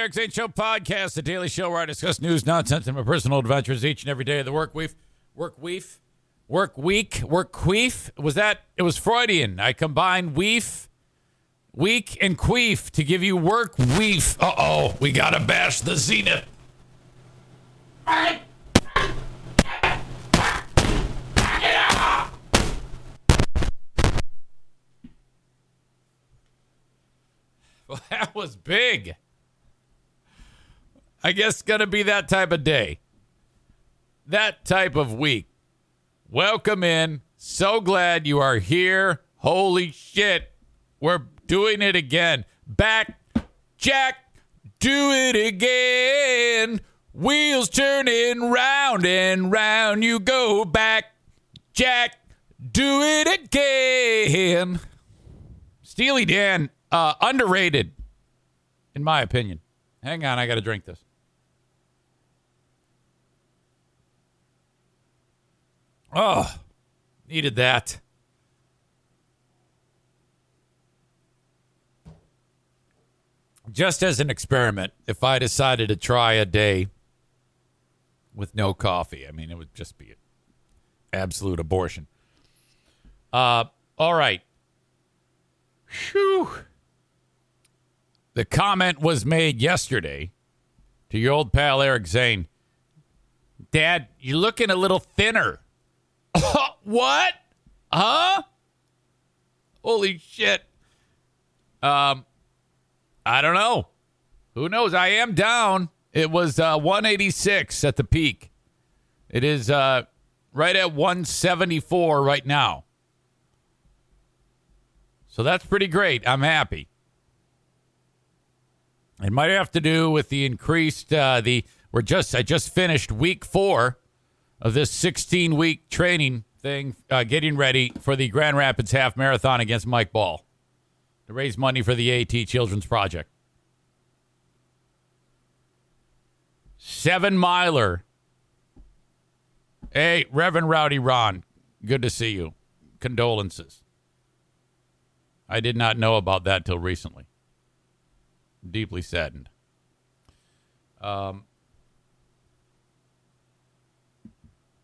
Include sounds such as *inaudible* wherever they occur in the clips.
Welcome in, welcome into the Eric Zane Show podcast, the daily show where I discuss news, nonsense, and my personal adventures each and every day of the work week. Work week, work week, work queef. Was that? It was Freudian. I combined weef, week, and queef to give you work weef. Uh oh, we gotta bash the zenith. Well, that was big. I guess gonna be that type of day. That type of week. Welcome in. So glad you are here. Holy shit. We're doing it again. Back, Jack, do it again. Wheels turning round and round. You go back, Jack, do it again. Steely Dan uh, underrated, in my opinion. Hang on, I got to drink this. Oh, needed that. Just as an experiment, if I decided to try a day with no coffee, I mean, it would just be an absolute abortion. Uh, all right. Whew the comment was made yesterday to your old pal Eric Zane. Dad, you're looking a little thinner. *laughs* what? Huh? Holy shit. Um, I don't know. Who knows? I am down. It was uh, 186 at the peak. It is uh, right at 174 right now. So that's pretty great. I'm happy. It might have to do with the increased uh, the we're just I just finished week four of this 16 week training thing, uh, getting ready for the Grand Rapids Half Marathon against Mike Ball to raise money for the AT Children's Project. Seven miler. Hey, Reverend Rowdy Ron, good to see you. Condolences. I did not know about that till recently deeply saddened. Um,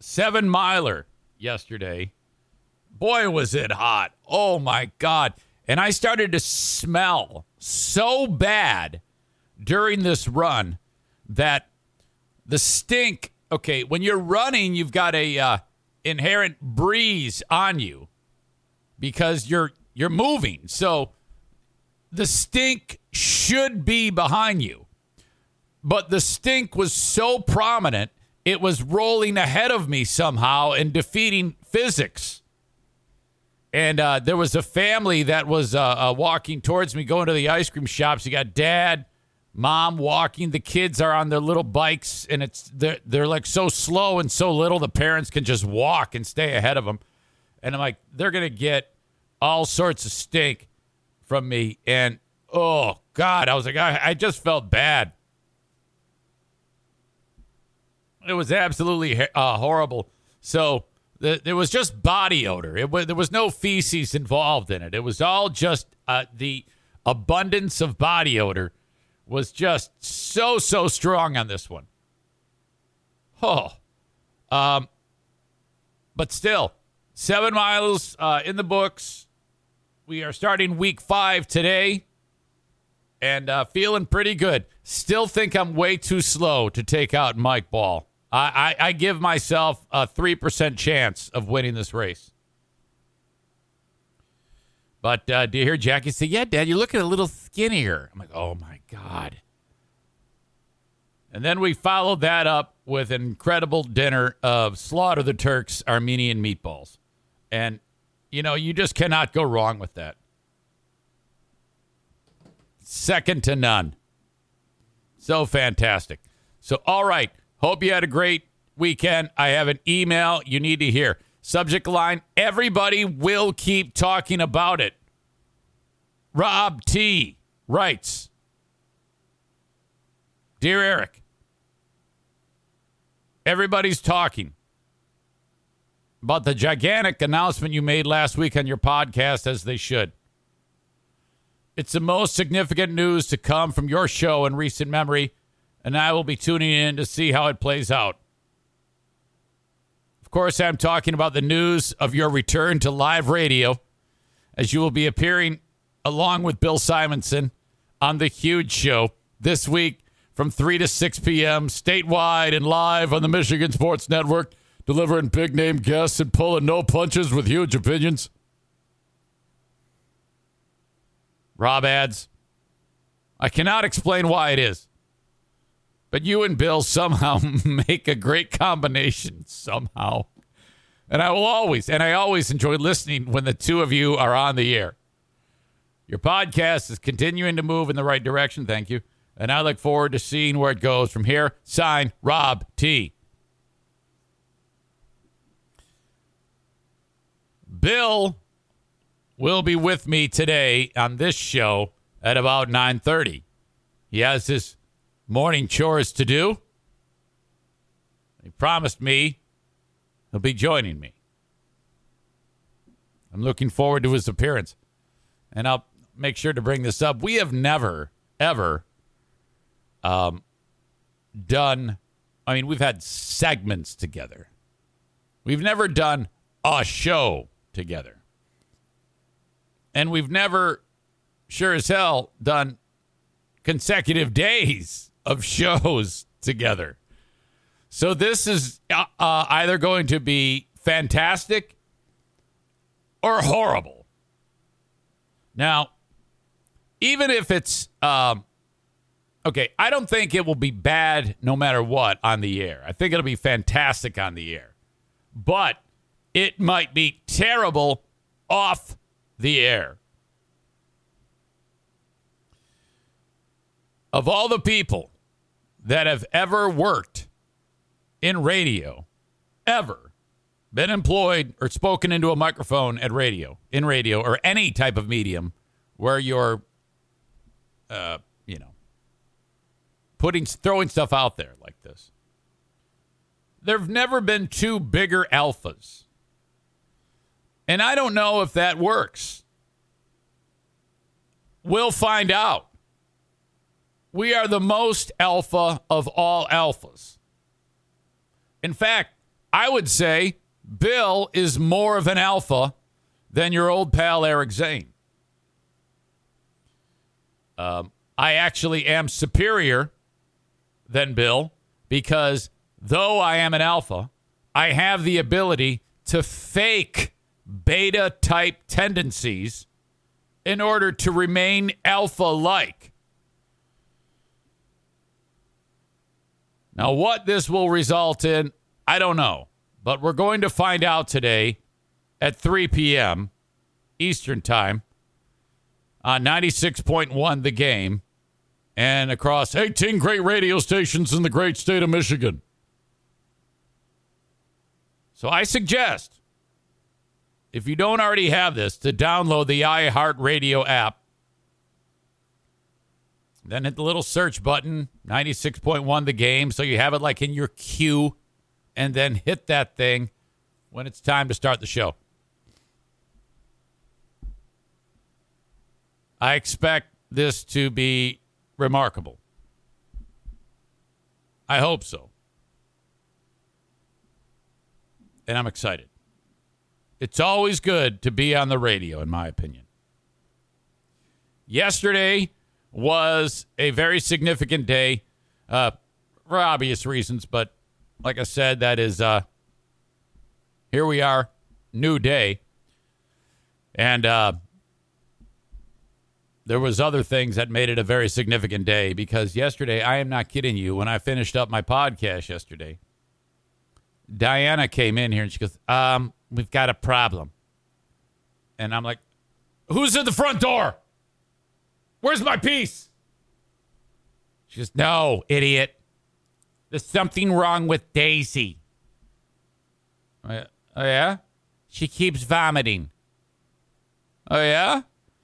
seven miler yesterday. Boy, was it hot. Oh my God. And I started to smell so bad during this run that the stink. Okay, when you're running, you've got a uh, inherent breeze on you because you're you're moving. So the stink should be behind you. But the stink was so prominent, it was rolling ahead of me somehow and defeating physics. And uh, there was a family that was uh, uh, walking towards me, going to the ice cream shops. You got dad, mom walking. The kids are on their little bikes, and it's they're, they're like so slow and so little. The parents can just walk and stay ahead of them. And I'm like, they're gonna get all sorts of stink from me. And oh God, I was like, I, I just felt bad. It was absolutely uh, horrible. So the, there was just body odor. It was, there was no feces involved in it. It was all just uh, the abundance of body odor was just so so strong on this one. Oh, um, but still, seven miles uh, in the books. We are starting week five today and uh, feeling pretty good. Still think I'm way too slow to take out Mike Ball. I, I, I give myself a 3% chance of winning this race. But uh, do you hear Jackie say, Yeah, Dad, you're looking a little skinnier? I'm like, Oh my God. And then we followed that up with an incredible dinner of Slaughter the Turks Armenian meatballs. And you know, you just cannot go wrong with that. Second to none. So fantastic. So, all right. Hope you had a great weekend. I have an email you need to hear. Subject line Everybody will keep talking about it. Rob T writes Dear Eric, everybody's talking about the gigantic announcement you made last week on your podcast, as they should. It's the most significant news to come from your show in recent memory, and I will be tuning in to see how it plays out. Of course, I'm talking about the news of your return to live radio, as you will be appearing along with Bill Simonson on The Huge Show this week from 3 to 6 p.m. statewide and live on the Michigan Sports Network, delivering big name guests and pulling no punches with huge opinions. Rob adds, I cannot explain why it is, but you and Bill somehow *laughs* make a great combination, somehow. And I will always, and I always enjoy listening when the two of you are on the air. Your podcast is continuing to move in the right direction. Thank you. And I look forward to seeing where it goes from here. Sign Rob T. Bill will be with me today on this show at about 9:30. He has his morning chores to do. He promised me he'll be joining me. I'm looking forward to his appearance. And I'll make sure to bring this up. We have never ever um done I mean, we've had segments together. We've never done a show together. And we've never, sure as hell, done consecutive days of shows together. So this is uh, uh, either going to be fantastic or horrible. Now, even if it's um, okay, I don't think it will be bad no matter what on the air. I think it'll be fantastic on the air, but it might be terrible off the air. Of all the people that have ever worked in radio, ever been employed or spoken into a microphone at radio, in radio, or any type of medium where you're, uh, you know, putting, throwing stuff out there like this. There have never been two bigger alphas and I don't know if that works. We'll find out. We are the most alpha of all alphas. In fact, I would say Bill is more of an alpha than your old pal Eric Zane. Um, I actually am superior than Bill because though I am an alpha, I have the ability to fake beta type tendencies in order to remain alpha like. Now, what this will result in, I don't know, but we're going to find out today at 3 p.m. Eastern Time uh, on 96.1 The Game and across 18 great radio stations in the great state of Michigan. So I suggest if you don't already have this, to download the iHeartRadio app. Then hit the little search button, 96.1 the game, so you have it like in your queue, and then hit that thing when it's time to start the show. I expect this to be remarkable. I hope so. And I'm excited. It's always good to be on the radio, in my opinion. Yesterday was a very significant day uh, for obvious reasons, but like I said, that is uh, here we are, new day, and uh, there was other things that made it a very significant day because yesterday, I am not kidding you, when I finished up my podcast yesterday, Diana came in here and she goes, um, we've got a problem. And I'm like, who's at the front door? Where's my piece? She goes, no, idiot. There's something wrong with Daisy. Oh, oh, yeah? She keeps vomiting. Oh, yeah?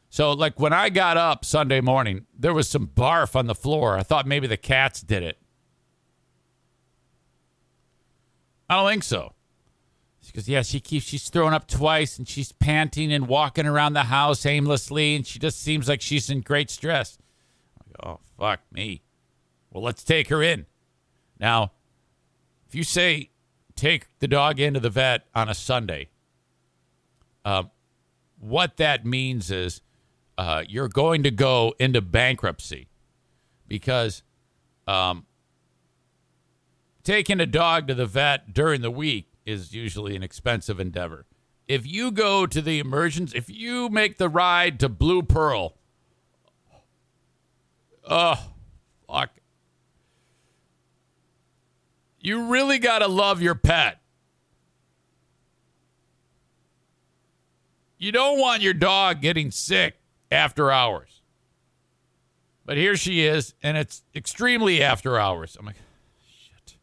So, like, when I got up Sunday morning, there was some barf on the floor. I thought maybe the cats did it. I don't think so. She goes, yeah, she keeps she's throwing up twice and she's panting and walking around the house aimlessly and she just seems like she's in great stress. Go, oh fuck me. Well, let's take her in. Now, if you say take the dog into the vet on a Sunday, um, what that means is uh, you're going to go into bankruptcy because um, taking a dog to the vet during the week is usually an expensive endeavor. If you go to the emergency, if you make the ride to Blue Pearl, oh, fuck. You really got to love your pet. You don't want your dog getting sick after hours. But here she is, and it's extremely after hours. I'm like, shit.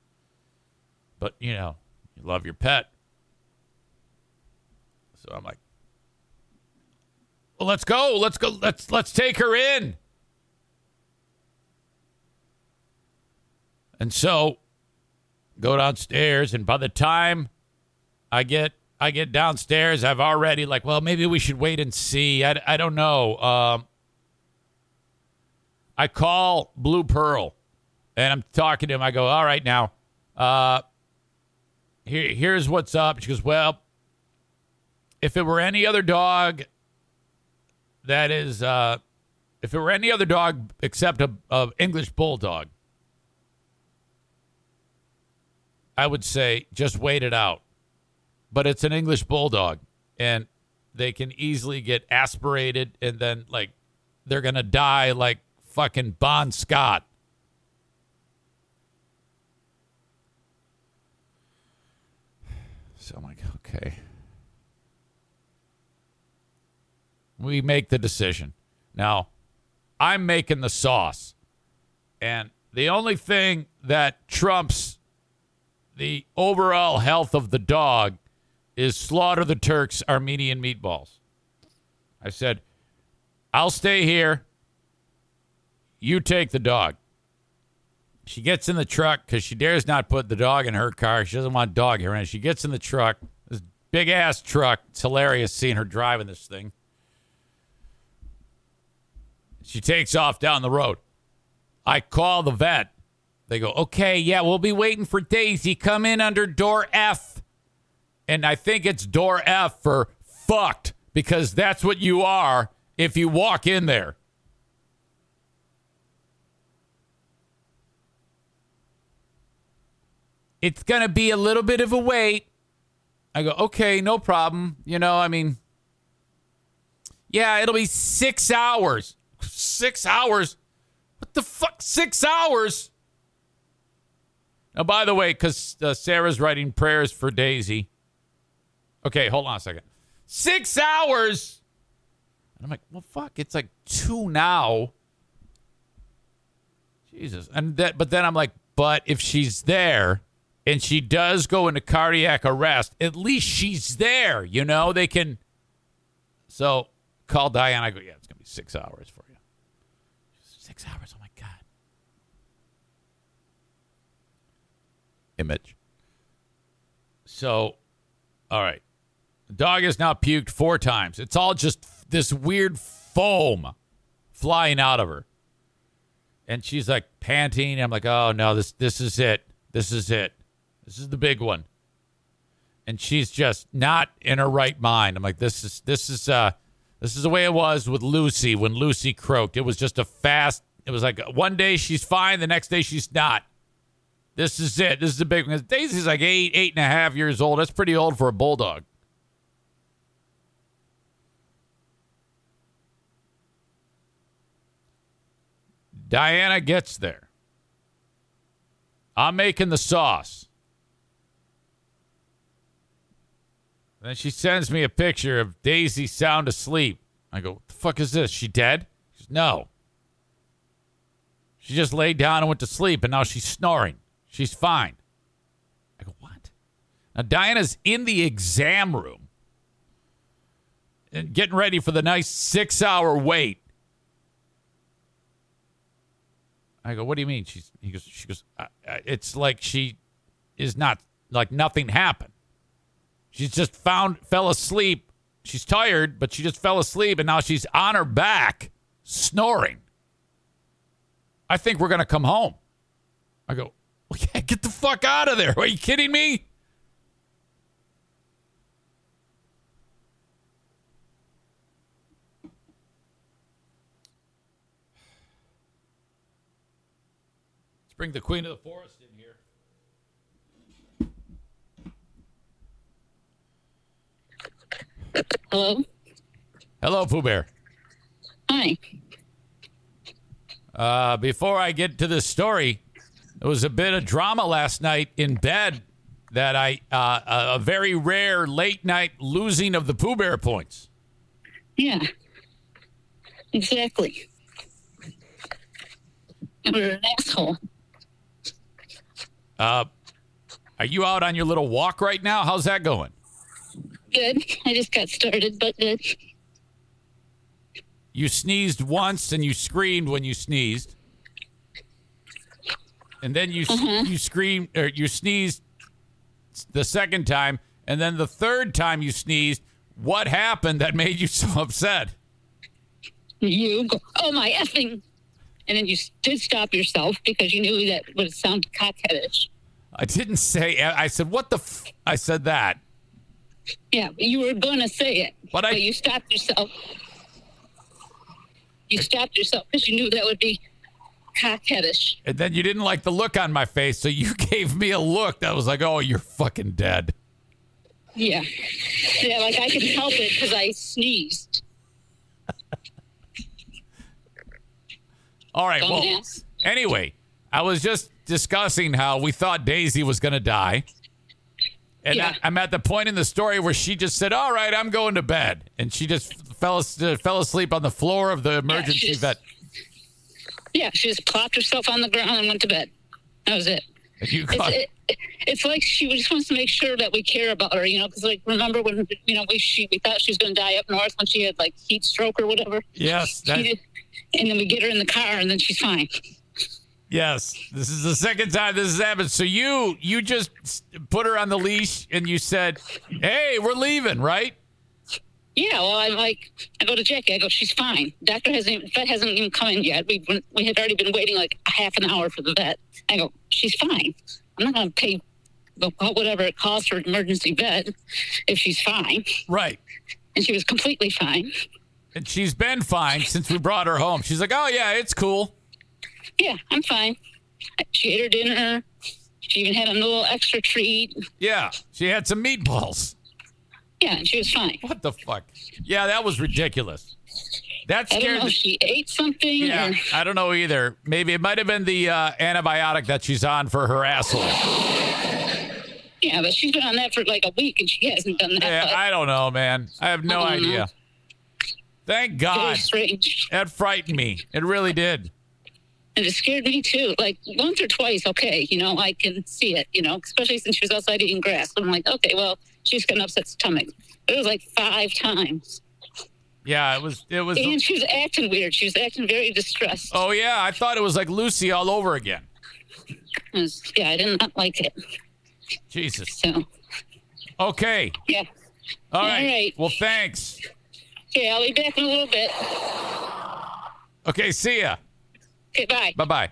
But, you know, you love your pet. So I'm like, well, let's go. Let's go. Let's let's take her in. And so go downstairs and by the time I get I get downstairs, I've already like, well, maybe we should wait and see. I, I don't know. Um, I call Blue Pearl and I'm talking to him. I go, all right, now, uh, here, here's what's up. She goes, well, if it were any other dog that is, uh, if it were any other dog except a, a English bulldog, I would say just wait it out. But it's an English bulldog, and they can easily get aspirated, and then like they're gonna die like fucking Bon Scott. So I'm like, okay. We make the decision. Now, I'm making the sauce. And the only thing that trumps the overall health of the dog is slaughter the Turks Armenian meatballs. I said, I'll stay here. You take the dog. She gets in the truck because she dares not put the dog in her car. She doesn't want dog here. And she gets in the truck, big ass truck. It's hilarious seeing her driving this thing. She takes off down the road. I call the vet. They go, okay, yeah, we'll be waiting for Daisy. Come in under door F. And I think it's door F for fucked because that's what you are if you walk in there. it's going to be a little bit of a wait. I go, okay, no problem. You know, I mean, yeah, it'll be six hours. Six hours? What the fuck? Six hours? Now, by the way, because uh, Sarah's writing prayers for Daisy. Okay, hold on a second. Six hours? And I'm like, well, fuck, it's like two now. Jesus. And that, but then I'm like, but if she's there, and she does go into cardiac arrest, at least she's there. You know, they can. So call Diane. I go, yeah, it's going to be six hours for you. Six hours. Oh my God. Image. So, all right. Dog has now puked four times. It's all just this weird foam flying out of her. And she's like panting. I'm like, oh no, this this is it. This is it. This is the big one. And she's just not in her right mind. I'm like, this is this is uh this is the way it was with Lucy when Lucy croaked. It was just a fast. It was like one day she's fine, the next day she's not. This is it. This is the big one. Daisy's like eight, eight and a half years old. That's pretty old for a bulldog. Diana gets there. I'm making the sauce. Then she sends me a picture of Daisy sound asleep. I go, what the fuck is this? She dead? She goes, no. She just laid down and went to sleep, and now she's snoring. She's fine. I go, what? Now, Diana's in the exam room and getting ready for the nice six hour wait. I go, what do you mean? She's, he goes, she goes, it's like she is not, like nothing happened. She's just found fell asleep. She's tired, but she just fell asleep and now she's on her back snoring. I think we're going to come home. I go, yeah, get the fuck out of there. Are you kidding me? Let's bring the queen of the forest in here. Hello. Hello, Pooh Bear. Hi. Uh, before I get to the story, there was a bit of drama last night in bed that I uh, a very rare late night losing of the Pooh Bear points. Yeah. Exactly. You're an asshole. Uh, are you out on your little walk right now? How's that going? Good. *laughs* I just got started, but good. You sneezed once and you screamed when you sneezed, and then you uh-huh. you screamed or you sneezed the second time, and then the third time you sneezed. What happened that made you *laughs* so upset? You go, oh my effing. And then you did stop yourself because you knew that would sound cockheadish. I didn't say. I said, "What the?" F-? I said that. Yeah, you were going to say it. But I- you stopped yourself. You stopped yourself because you knew that would be cockheadish. And then you didn't like the look on my face, so you *laughs* gave me a look that was like, "Oh, you're fucking dead." Yeah. Yeah, like I could help it because I sneezed. All right. Well, Dumbass. anyway, I was just discussing how we thought Daisy was going to die. And Yeah. I, am at the point in the story where she just said, "All right, I'm going to bed," and she just fell uh, fell asleep on the floor of the emergency she's- vet. Yeah, she just plopped herself on the ground and went to bed. That was it. You It's, caught, it, it's like she just wants to make sure that we care about her, you know, because like remember when you know we she we thought she was going to die up north when she had like heat stroke or whatever. yes, that, did, and then we get her in the car and then she's fine. Yes. This is the second time this has happened. So you you just put her on the leash and you said, "Hey, we're leaving," right? Yeah, well, I'm like, I go to Jackie. I go, she's fine. Doctor hasn't, even, vet hasn't even come in yet. We been- we had already been waiting like a half an hour for the vet. I go, she's fine. I'm not going to pay whatever it costs for an emergency vet if she's fine. Right. And she was completely fine. And she's been fine since we brought her home. She's like, "Oh yeah, it's cool." Yeah, I'm fine. She ate her dinner. She even had a little extra treat. Yeah, she had some meatballs. Yeah, and she was fine. What the fuck? Yeah, that was ridiculous. That I don't know the if she ate something Yeah, or I don't know either. Maybe it might have been the uh, antibiotic that she's on for her asshole. yeah, but she's been on that for like a week and she hasn't done that. Yeah, but I don't know, man. I have no I don't know. idea. Thank God. strange. That frightened me. It really did. And it scared me too. Like once or twice, okay, you know, I can see it, you know, especially since she was outside eating grass. I'm like, okay, well, she's got an upset stomach. But it was like five times. Yeah, it was. It was. And she was acting weird. She was acting very distressed. Oh yeah, I thought it was like Lucy all over again. Was- yeah, I did not like it. Jesus. So, Okay. yeah. All All right. right. Well, thanks. Okay, I'll be back in a little bit. Okay. See ya. Okay, bye. Bye bye.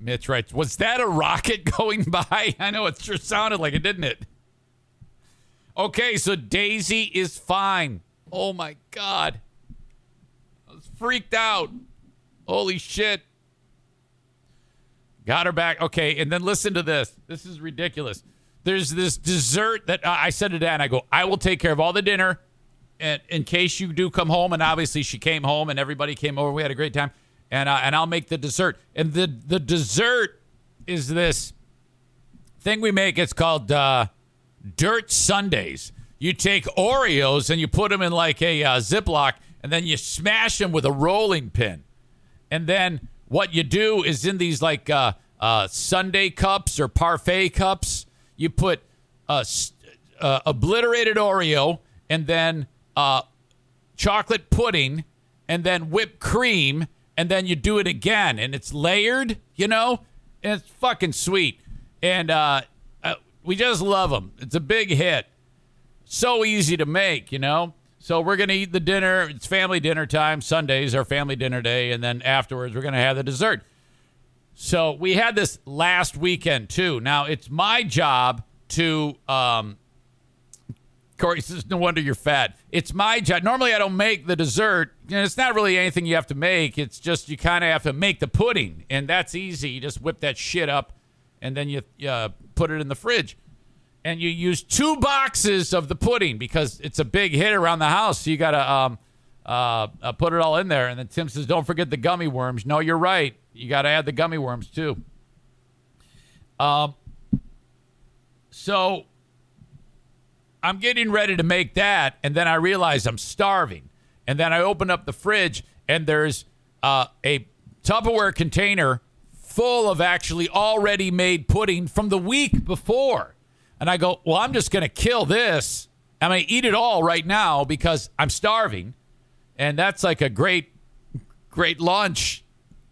Mitch writes, Was that a rocket *laughs* going by? *laughs* I know it sure sounded like it, didn't it? Okay, so Daisy is fine. Oh my God. I was freaked out. Holy shit. Got her back. Okay, and then listen to this. This is ridiculous. There's this dessert that uh, I said to Dan, I go, I will take care of all the dinner and in case you do come home, and obviously she came home and everybody came over, we had a great time, and uh, and I'll make the dessert. And the the dessert is this thing we make. It's called uh, Dirt Sundaes. You take Oreos and you put them in like a uh, Ziploc, and then you smash them with a rolling pin. And then what you do is in these like uh, uh, sundae cups or parfait cups, you put uh, obliterated Oreo and then uh, chocolate pudding and then whipped cream and then you do it again and it's layered, you know, and it's fucking sweet. And uh, uh, we just love them. It's a big hit. So easy to make, you know? So we're to eat the dinner. It's family dinner time. Sundays are family dinner day. And then afterwards, we're to have the dessert. So we had this last weekend, too. Now, it's my job to. Um, Corey says, no wonder you're fat. It's my job. Normally, I don't make the dessert. And it's not really anything you have to make. It's just you kind of have to make the pudding. And that's easy. You just whip that shit up and then you uh, put it in the fridge. And you use two boxes of the pudding because it's a big hit around the house. So you got to um, uh, uh, put it all in there. And then Tim says, don't forget the gummy worms. No, you're right. You got to add the gummy worms too. Um, so I'm getting ready to make that, and then I realize I'm starving. And then I open up the fridge, and there's uh, a Tupperware container full of actually already made pudding from the week before. And I go, Well, I'm just going to kill this. I'm going to eat it all right now because I'm starving. And that's like a great, great lunch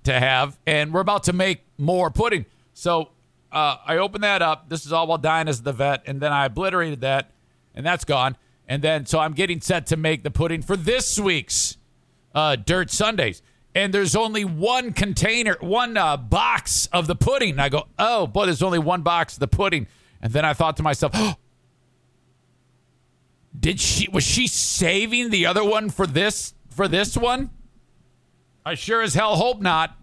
to have. And we're about to make more pudding. So uh, I open that up. This is all while dying as the vet. And then I obliterated that and that's gone. And then, so I'm getting set to make the pudding for this week's uh, Dirt Sundaes. And there's only one container, one uh, box of the pudding. And I go, oh, boy, there's only one box of the pudding. And then I thought to myself, oh, *gasps* did she, was she saving the other one for this, for this one? I sure as hell hope not.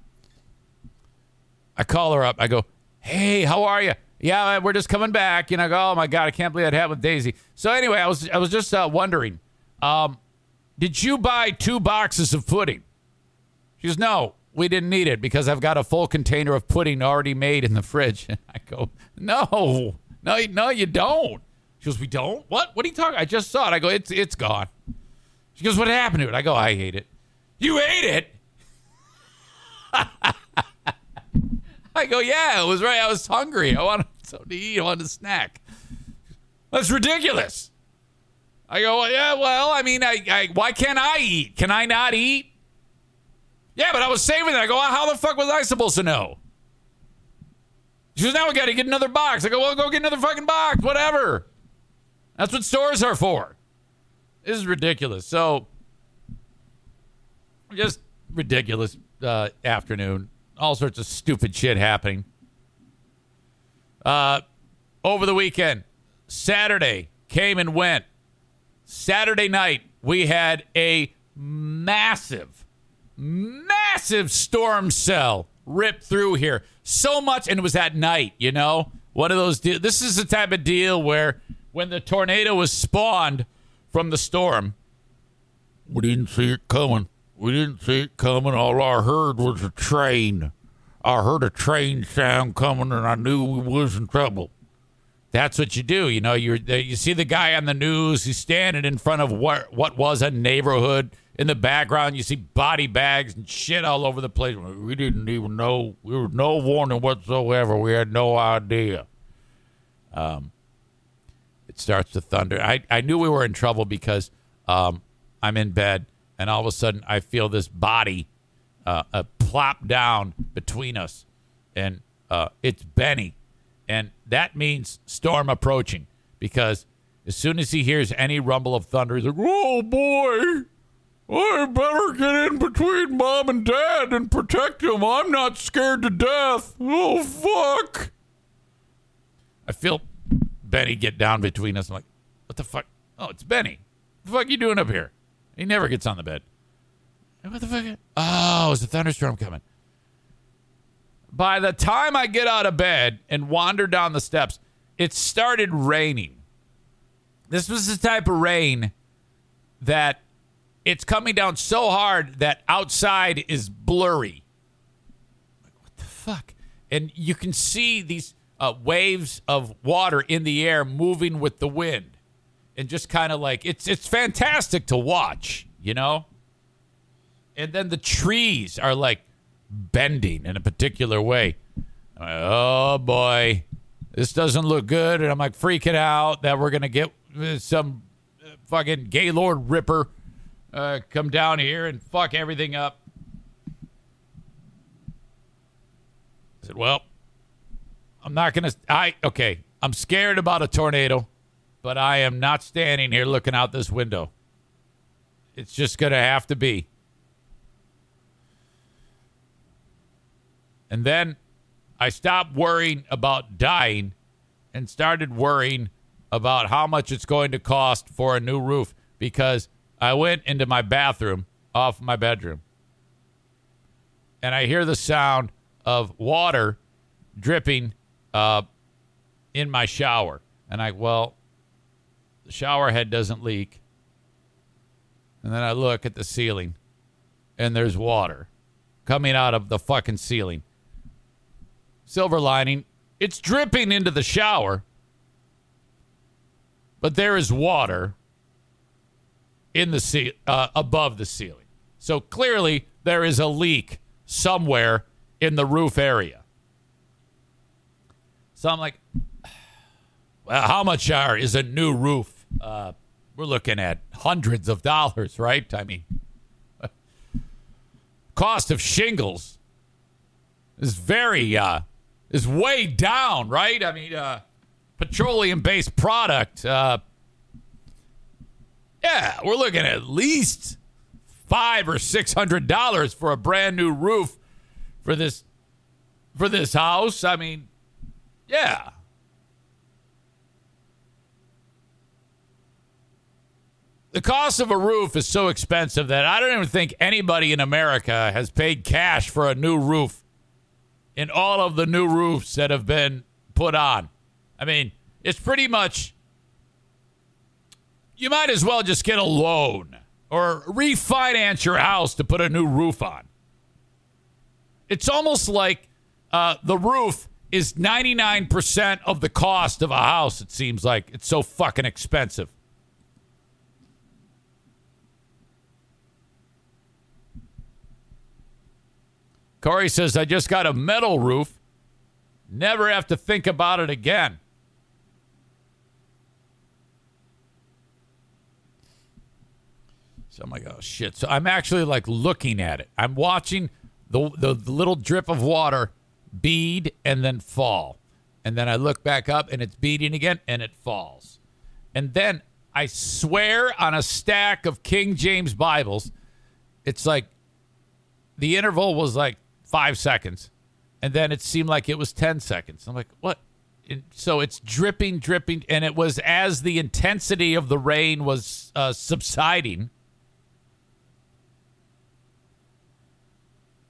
I call her up. I go, hey, how are you? Yeah, we're just coming back. You know, go, oh my God, I can't believe that happened with Daisy. So anyway, I was I was just uh, wondering, um, did you buy two boxes of pudding? She goes, no, we didn't need it because I've got a full container of pudding already made in the fridge. And *laughs* I go, no, no, no, you don't. She goes, we don't. What? What are you talking? I just saw it. I go, it's it's gone. She goes, what happened to it? I go, I ate it. You ate it. *laughs* I go, yeah, it was right. I was hungry. I wanted something to eat. Wanted a snack. That's ridiculous. I go, yeah, well, I mean, I, I, why can't I eat? Can I not eat? Yeah, but I was saving. I go, well, how the fuck was I supposed to know? She goes, now we got to get another box. I go, well, go get another fucking box, whatever. That's what stores are for. This is ridiculous. So, just ridiculous uh, afternoon all sorts of stupid shit happening. Uh, over the weekend, Saturday came and went. Saturday night, we had a massive, massive storm cell rip through here. So much, and it was at night, you know? One of those deals. This is the type of deal where when the tornado was spawned from the storm, we didn't see it coming. We didn't see it coming. All I heard was a train. I heard a train sound coming, and I knew we was in trouble. That's what you do. You know, you you see the guy on the news. He's standing in front of what what was a neighborhood. In the background, you see body bags and shit all over the place. We didn't even know. There was no warning whatsoever. We had no idea. Um, it starts to thunder. I, I knew we were in trouble because um, I'm in bed and all of a sudden I feel this body uh, uh, plop down between us, and uh, it's Benny, and that means storm approaching because as soon as he hears any rumble of thunder, he's like, "Oh boy." I better get in between mom and dad and protect them. I'm not scared to death. Oh, fuck. I feel Benny get down between us. I'm like, what the fuck? Oh, it's Benny. What the fuck you doing up here? He never gets on the bed. What the fuck? Oh, it's a thunderstorm coming. By the time I get out of bed and wander down the steps, it started raining. This was the type of rain that it's coming down so hard that outside is blurry. What the fuck? And you can see these uh, waves of water in the air moving with the wind and just kind of like it's it's fantastic to watch, you know? And then the trees are like bending in a particular way. Like, oh boy, this doesn't look good. And I'm like freaking out that we're going to get some fucking Gaylord Ripper uh, come down here and fuck everything up. I said, well, I'm not going to. I, okay, I'm scared about a tornado, but I am not standing here looking out this window. It's just going to have to be. And then I stopped worrying about dying and started worrying about how much it's going to cost for a new roof because I went into my bathroom off my bedroom and I hear the sound of water dripping uh, in my shower. And I, well, the shower head doesn't leak. And then I look at the ceiling and there's water coming out of the fucking ceiling. Silver lining, it's dripping into the shower, but there is water in the ce- uh, above the ceiling. So clearly there is a leak somewhere in the roof area. So I'm like, *sighs* well, how much are, is a new roof? Uh, we're looking at hundreds of dollars, right? I mean, *laughs* cost of shingles is very uh, is way down, right? I mean, uh, petroleum based product. Uh, yeah, we're looking at least five or six hundred dollars for a brand new roof for this for this house. I mean, yeah. The cost of a roof is so expensive that I don't even think anybody in America has paid cash for a new roof in all of the new roofs that have been put on. I mean, it's pretty much you might as well just get a loan or refinance your house to put a new roof on. It's almost like uh, the roof is 99% of the cost of a house, it seems like. It's so fucking expensive. Corey says, I just got a metal roof. Never have to think about it again. So I'm like, oh shit. So I'm actually like looking at it. I'm watching the, the, the little drip of water bead and then fall. And then I look back up and it's beading again and it falls. And then I swear on a stack of King James Bibles, it's like the interval was like five seconds, and then it seemed like it was 10 seconds. I'm like, what? And so it's dripping, dripping, and it was as the intensity of the rain was uh, subsiding.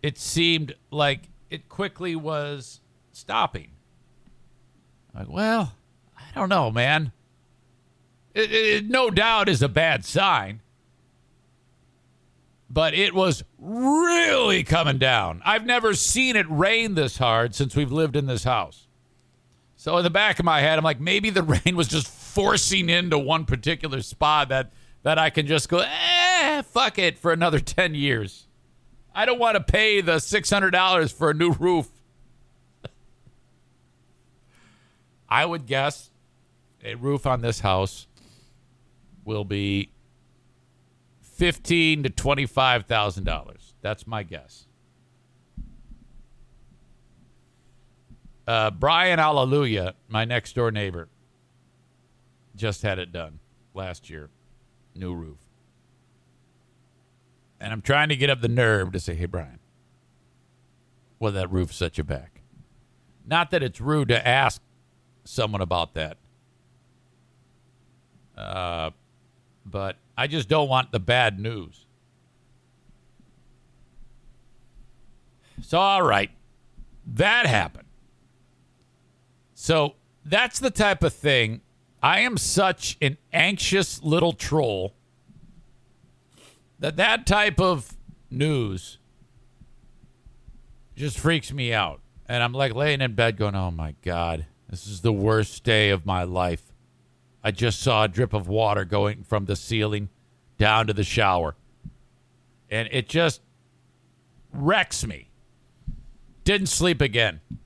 It seemed like it quickly was stopping. I'm like, well, I don't know, man. It, it, no doubt is a bad sign but it was really coming down. I've never seen it rain this hard since we've lived in this house. So in the back of my head, I'm like, maybe the *laughs* rain was just forcing into one particular spot that that I can just go, eh, fuck it for another *laughs* 10 years. I don't want to pay the $600 for a new roof. *laughs* I would guess a roof on this house will be fifteen to twenty-five thousand dollars. That's my guess. Uh, Brian Alleluia, my next door neighbor, just had it done last year, new roof. And I'm trying to get up the nerve to say, "Hey, Brian, well, that roof set you back." Not that it's rude to ask someone about that. Uh, but I just don't want the bad news. So, all right, that happened. So, that's the type of thing. I am such an anxious little troll that that type of news just freaks me out. And I'm like laying in bed going, oh my God, this is the worst day of my life. I just saw a drip of water going from the ceiling down to the shower. And it just wrecks me. Didn't sleep again. It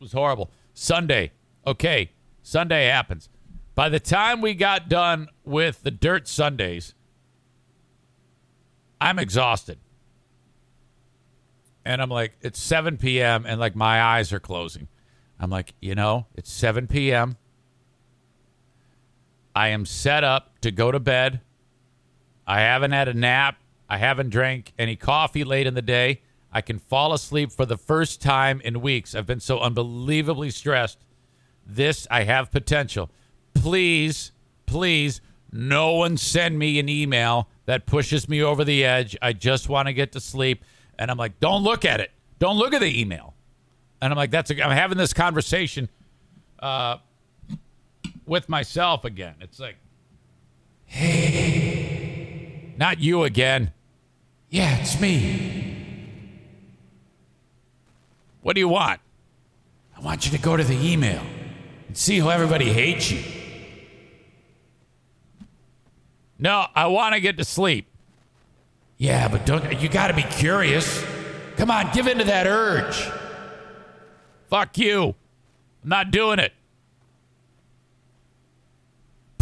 was horrible. Sunday. Okay. Sunday happens. By the time we got done with the Dirt Sundaes, I'm exhausted. And I'm like, it's 7 p.m. and like my eyes are closing. I'm like, you know, it's 7 p.m. I am set up to go to bed. I haven't had a nap. I haven't drank any coffee late in the day. I can fall asleep for the first time in weeks. I've been so unbelievably stressed. This, I have potential. Please, please, no one send me an email that pushes me over the edge. I just want to get to sleep. And I'm like, don't look at it. Don't look at the email. And I'm like, that's, a, I'm having this conversation uh, with myself again. It's like, hey, not you again. Yeah, it's me. What do you want? I want you to go to the email and see how everybody hates you. No, I want to get to sleep. Yeah, but don't you got to be curious. Come on, give in to that urge. Fuck you. I'm not doing it.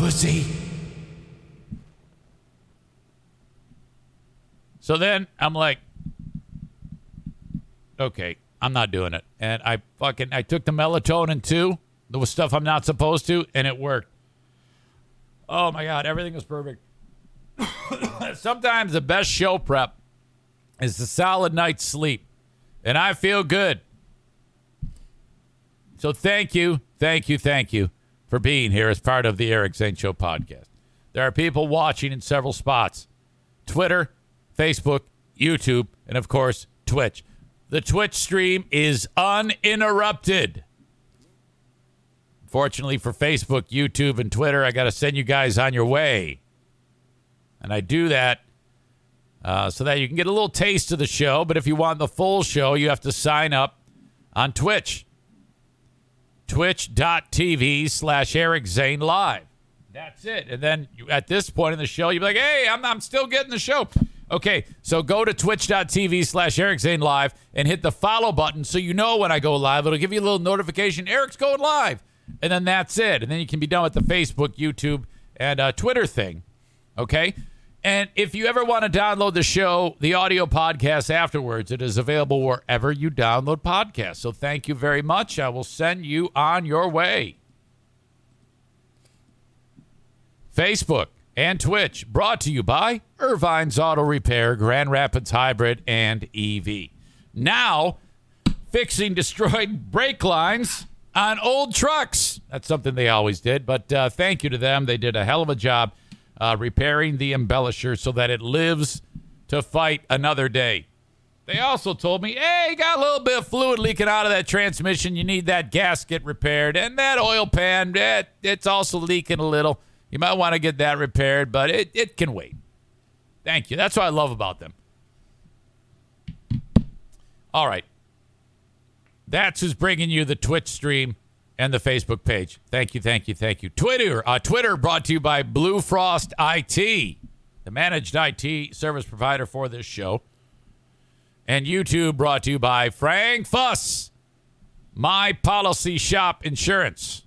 Pussy. So then I'm like, okay, I'm not doing it. And I fucking I took the melatonin too. There was stuff I'm not supposed to, and it worked. Oh my god, everything was perfect. *coughs* Sometimes the best show prep is the solid night's sleep. And I feel good. So thank you, thank you, thank you for being here as part of the Eric Zane Show podcast. There are people watching in several spots Twitter, Facebook, YouTube, and of course, Twitch. The Twitch stream is uninterrupted. Fortunately for Facebook, YouTube, and Twitter, I got to send you guys on your way. And I do that uh, so that you can get a little taste of the show. But if you want the full show, you have to sign up on Twitch. Twitch.tv slash Eric Zane Live. That's it. And then at this point in the show, you'll be like, hey, I'm, I'm still getting the show. Okay, so go to twitch.tv slash Eric Zane Live and hit the follow button so you know when I go live. It'll give you a little notification Eric's going live. And then that's it. And then you can be done with the Facebook, YouTube, and uh, Twitter thing. Okay? And if you ever want to download the show, the audio podcast afterwards, it is available wherever you download podcasts. So thank you very much. I will send you on your way. Facebook and Twitch brought to you by Ervine's Auto Repair, Grand Rapids Hybrid, and EV. Now, fixing *laughs* destroyed brake lines on old trucks. That's something they always did, but uh, thank you to them. They did a hell of a job uh, repairing the embellisher so that it lives to fight another day. They also told me, hey, got a little bit of fluid leaking out of that transmission. You need that gasket repaired. And that oil pan, it, it's also leaking a little. You might want to get that repaired, but it, it can wait. Thank you. That's what I love about them. All right. That's who's bringing you the Twitch stream and the Facebook page. Thank you, thank you, thank you. Twitter, uh, Twitter brought to you by Blue Frost IT, the managed IT service provider for this show. And YouTube brought to you by Frank Fuss, My Policy Shop Insurance.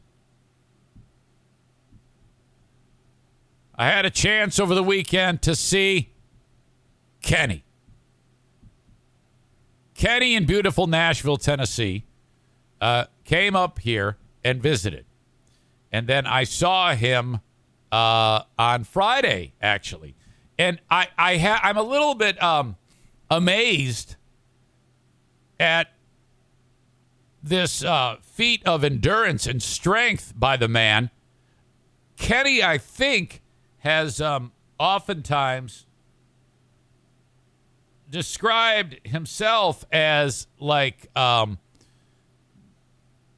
I had a chance over the weekend to see Kenny. Kenny in beautiful Nashville, Tennessee, uh, came up here and visited. And then I saw him uh, on Friday, actually. And I, I ha- I'm a little bit um, amazed at this uh, feat of endurance and strength by the man. Kenny, I think, has um, oftentimes described himself as like um,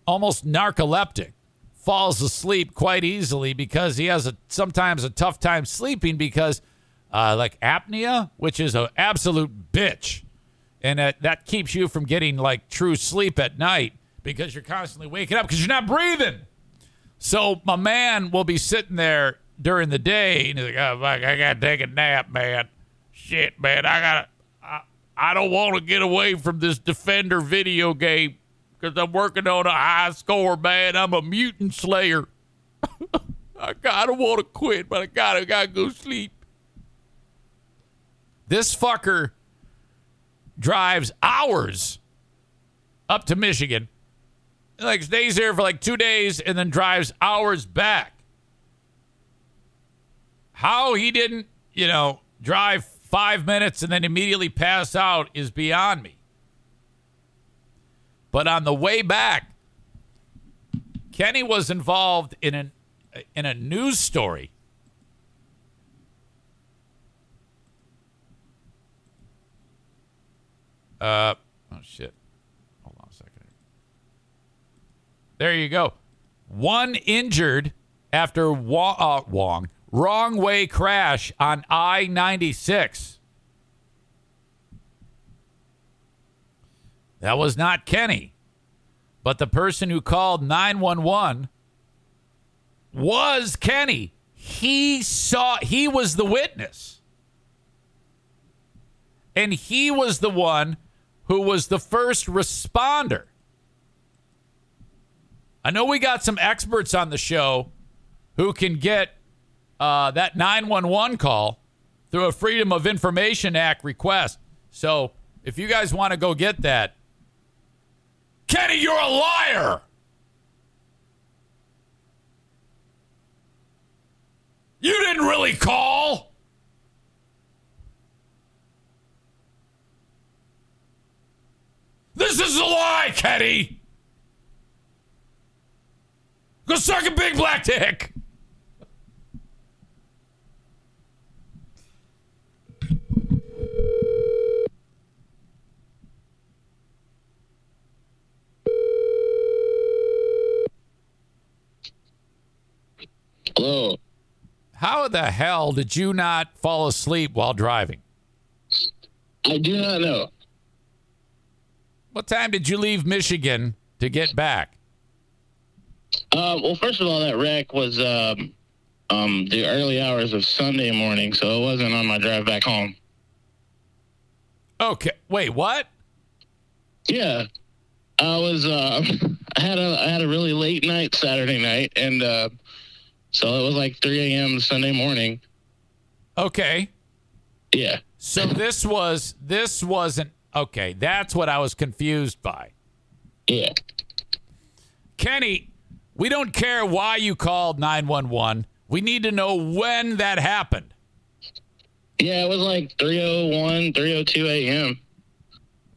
almost narcoleptic, falls asleep quite easily because he has a sometimes a tough time sleeping because uh, like apnea, which is an absolute bitch, and that that keeps you from getting like true sleep at night because you're constantly waking up because you're not breathing. So my man will be sitting there during the day and he's like, "Oh, fuck, I gotta take a nap, man. Shit, man, I gotta." I, I don't want to get away from this Defender video game because I'm working on a high score, man. I'm a mutant slayer. *laughs* I gotta want to quit, but I gotta gotta go sleep. This fucker drives hours up to Michigan like stays there for like two days and then drives hours back. How he didn't, you know, drive five minutes and then immediately pass out is beyond me. But on the way back, Kenny was involved in an in a news story. Uh oh shit. Hold on a second. There you go. One injured after wa- uh, Wong wrong way crash on I 96. That was not Kenny, but the person who called 911 was Kenny. He saw, he was the witness. And he was the one who was the first responder. I know we got some experts on the show who can get uh, that 911 call through a Freedom of Information Act request. So if you guys want to go get that, Kenny, you're a liar. You didn't really call. This is a lie, Kenny. Go suck a big black dick. Hello. How the hell did you not fall asleep while driving? I do not know. What time did you leave Michigan to get back? Uh, well, first of all, that wreck was um, um, the early hours of Sunday morning, so it wasn't on my drive back home. Okay. Wait, what? Yeah, I was. Uh, *laughs* I had a I had a really late night Saturday night, and uh, so it was like 3 a.m. Sunday morning. Okay. Yeah. So *laughs* this was this wasn't okay. That's what I was confused by. Yeah. Kenny, we don't care why you called 911. We need to know when that happened. Yeah, it was like 301, 302 a.m.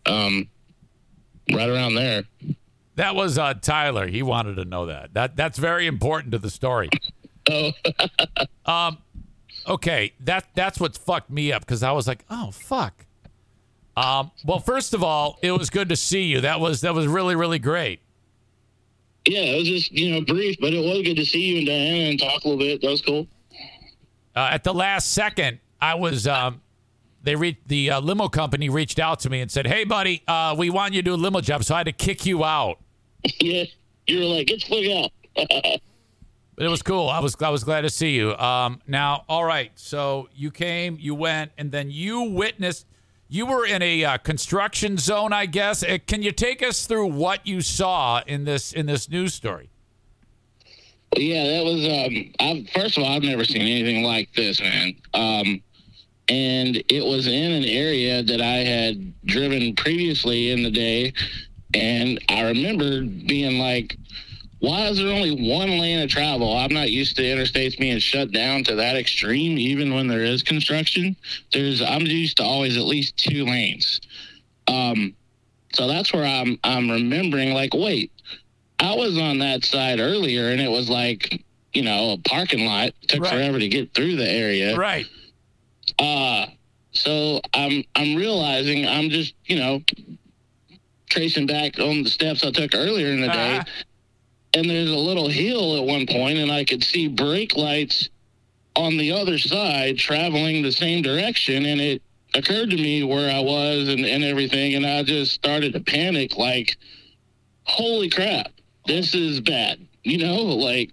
Um, right around there. That was uh, Tyler. He wanted to know that. That that's very important to the story. *laughs* Um, okay, that that's what fucked me up because I was like, oh fuck. Um, well, first of all, it was good to see you. That was that was really really great. yeah, it was just, you know, brief, but it was good to see you and Diana and talk a little bit. That was cool. Uh, at the last second, I was um, they re- the uh, limo company reached out to me and said, "Hey, buddy, uh, we want you to do a limo job," so I had to kick you out. *laughs* yeah. You were like, get the fuck out. *laughs* But it was cool. I was I was glad to see you. Um, now, all right. So you came, you went, and then you witnessed. You were in a uh, construction zone, I guess. Uh, can you take us through what you saw in this in this news story? Yeah, that was. Um, I, first of all, I've never seen anything like this, man. Um, and it was in an area that I had driven previously in the day, and I remember being like, "Why is there only one lane of travel? I'm not used to interstates being shut down to that extreme, even when there is construction. There's I'm used to always at least two lanes." Um, so that's where I'm I'm remembering like, wait, I was on that side earlier, and it was like, you know, a parking lot. It took Right. forever to get through the area. Right. Uh, so I'm I'm realizing I'm just, you know, tracing back on the steps I took earlier in the day, Uh-huh. And there's a little hill at one point, and I could see brake lights on the other side traveling the same direction, and it occurred to me where I was and, and everything, and I just started to panic, like, holy crap, this is bad, you know, like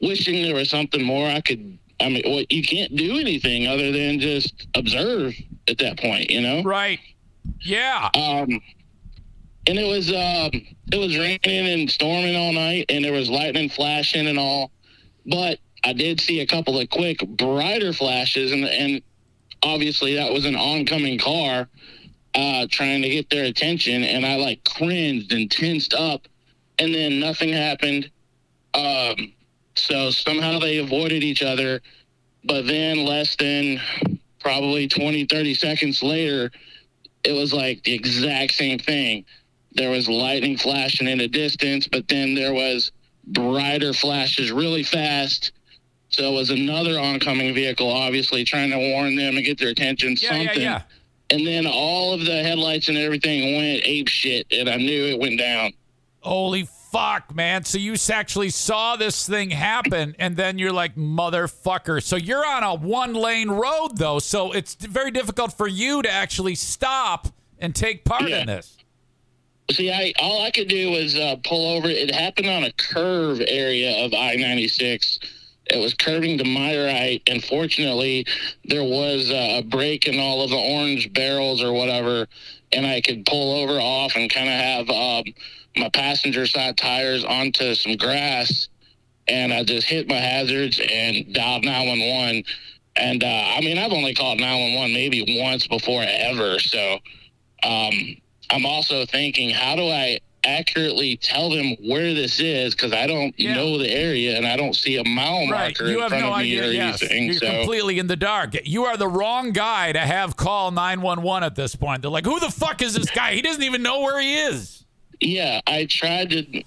wishing there was something more I could. I mean, well, you can't do anything other than just observe at that point, you know. Right. Yeah. Um, and it was um, it was raining and storming all night, and there was lightning flashing and all. But I did see a couple of quick brighter flashes, and and obviously that was an oncoming car uh, trying to get their attention, and I like cringed and tensed up, and then nothing happened. Um, so somehow they avoided each other. But then less than probably 20, 30 seconds later, it was like the exact same thing. There was lightning flashing in the distance, but then there was brighter flashes really fast. So it was another oncoming vehicle, obviously trying to warn them and get their attention. Yeah, something. yeah, yeah. And then all of the headlights and everything went ape shit, and I knew it went down. Holy fuck, man. So you actually saw this thing happen, and then you're like, motherfucker. So you're on a one lane road, though. So it's very difficult for you to actually stop and take part Yeah. in this. See, I all I could do was uh, pull over. It happened on a curve area of I ninety six. It was curving to my right, and fortunately, there was a break in all of the orange barrels or whatever, and I could pull over off and kind of have um, my passenger side tires onto some grass, and I just hit my hazards and dialed nine one one. And uh, I mean, I've only called nine one one maybe once before ever, so. Um, I'm also thinking, how do I accurately tell them where this is? Because I don't Yeah. know the area and I don't see a mile Right. marker You in have front no of me idea. or Yes. anything. You're So completely in the dark. You are the wrong guy to have call 911 at this point. They're like, who the fuck is this guy? He doesn't even know where he is. yeah, I tried to.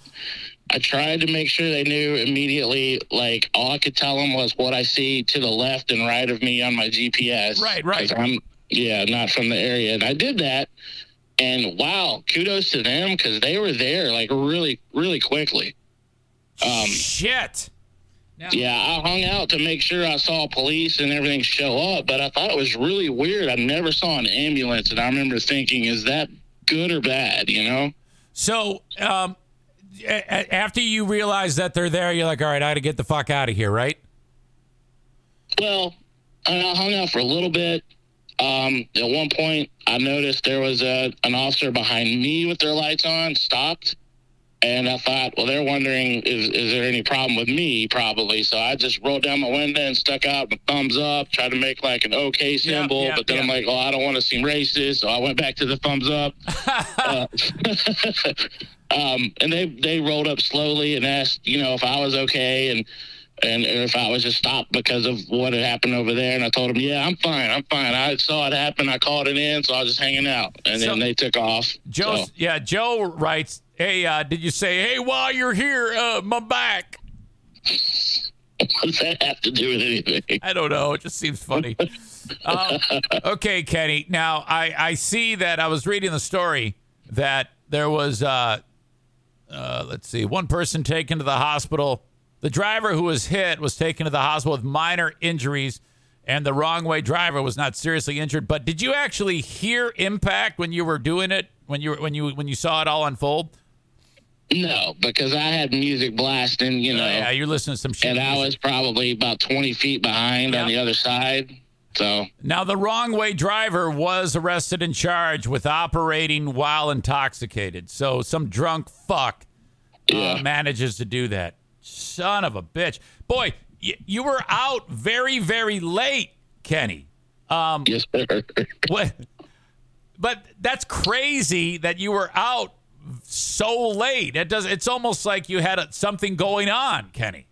I tried to make sure they knew immediately. Like all I could tell them was what I see to the left and right of me on my GPS. Right, right. I'm yeah, not from the area, and I did that. And wow, kudos to them because they were there like really, really quickly. Um, Shit. Now, Yeah, I hung out to make sure I saw police and everything show up, but I thought it was really weird. I never saw an ambulance, and I remember thinking, is that good or bad, you know? So, um, a- a- after you realize that they're there, you're like, all right, I got to get the fuck out of here, right? Well, I hung out for a little bit. Um, at one point, I noticed there was a, an officer behind me with their lights on, stopped. And I thought, well, they're wondering, is, is there any problem with me? Probably. So I just rolled down my window and stuck out my thumbs up, tried to make like an okay symbol. but then. I'm like, oh, I don't want to seem racist. So I went back to the thumbs up. *laughs* Uh, *laughs* um, and they, they rolled up slowly and asked, you know, if I was okay and, and if I was just stopped because of what had happened over there. And I told him, yeah, I'm fine. I'm fine. I saw it happen. I called it in. So I was just hanging out. And So- then they took off. Joe, So- yeah, Joe writes, hey, uh, did you say, hey, while you're here, uh, my back? *laughs* what does that have to do with anything? I don't know. It just seems funny. um, *laughs* okay, Kenny. Now I, I see that I was reading the story that there was uh, uh, let's see, one person taken to the hospital. The driver who was hit was taken to the hospital with minor injuries, and the wrong way driver was not seriously injured. But did you actually hear impact when you were doing it? When you when you when you saw it all unfold? No, because I had music blasting, you know, yeah, you're listening to some shit. and I was probably about 20 feet behind on the other side. So, Now, the wrong way driver was arrested and charged with operating while intoxicated. So, some drunk fuck uh, manages to do that. Son of a bitch. Boy, y- you were out very, very late, Kenny. Um, yes, sir. *laughs* what? But that's crazy that you were out so late. It does. It's almost like you had a, something going on, Kenny.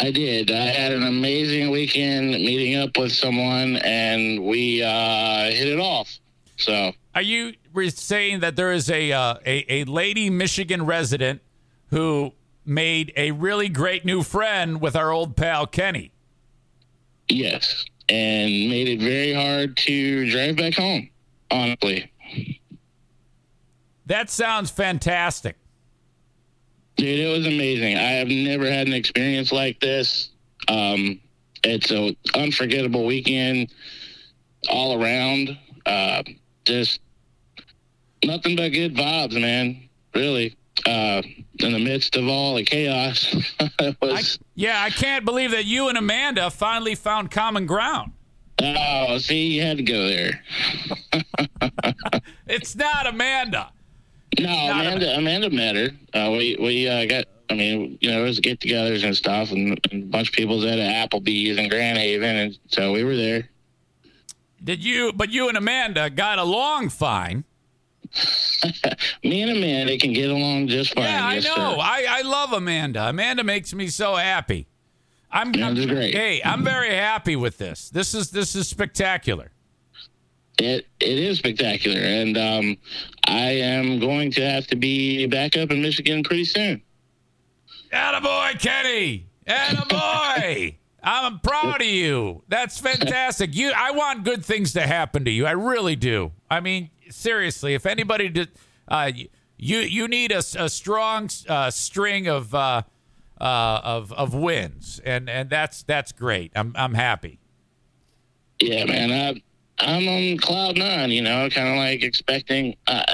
I did. I had an amazing weekend meeting up with someone, and we uh, hit it off. So, Are you saying that there is a, uh, a a lady Michigan resident who made a really great new friend with our old pal Kenny? yes, and made it very hard to drive back home, honestly. That sounds fantastic. Dude, it was amazing. I have never had an experience like this. Um, it's an unforgettable weekend all around. Uh, just nothing but good vibes, man. Really. Uh, in the midst of all the chaos, *laughs* it I, was. yeah, I can't believe that you and Amanda finally found common ground. oh, see, you had to go there. *laughs* It's not Amanda. No, Not Amanda. Amanda met her. Uh, we we uh, got. I mean, you know, it was get-togethers and stuff, and, and a bunch of people was at Applebee's and Grand Haven, and so we were there. Did you? But you and Amanda got along fine. Me and Amanda can get along just fine. Yeah, I yes, know. sir. I, I love Amanda. Amanda makes me so happy. I'm, great. hey, I'm very happy with this. This is this is spectacular. It it is spectacular, and um, I am going to have to be back up in Michigan pretty soon. Attaboy, Kenny. Attaboy. *laughs* I'm proud of you. That's fantastic. You I want good things to happen to you. I really do. I mean, seriously, if anybody did uh, you you need a, a strong uh, string of uh, uh, of of wins, and and that's that's great. I'm I'm happy. Yeah, man. I, I'm on cloud nine, you know, kind of like expecting. Uh,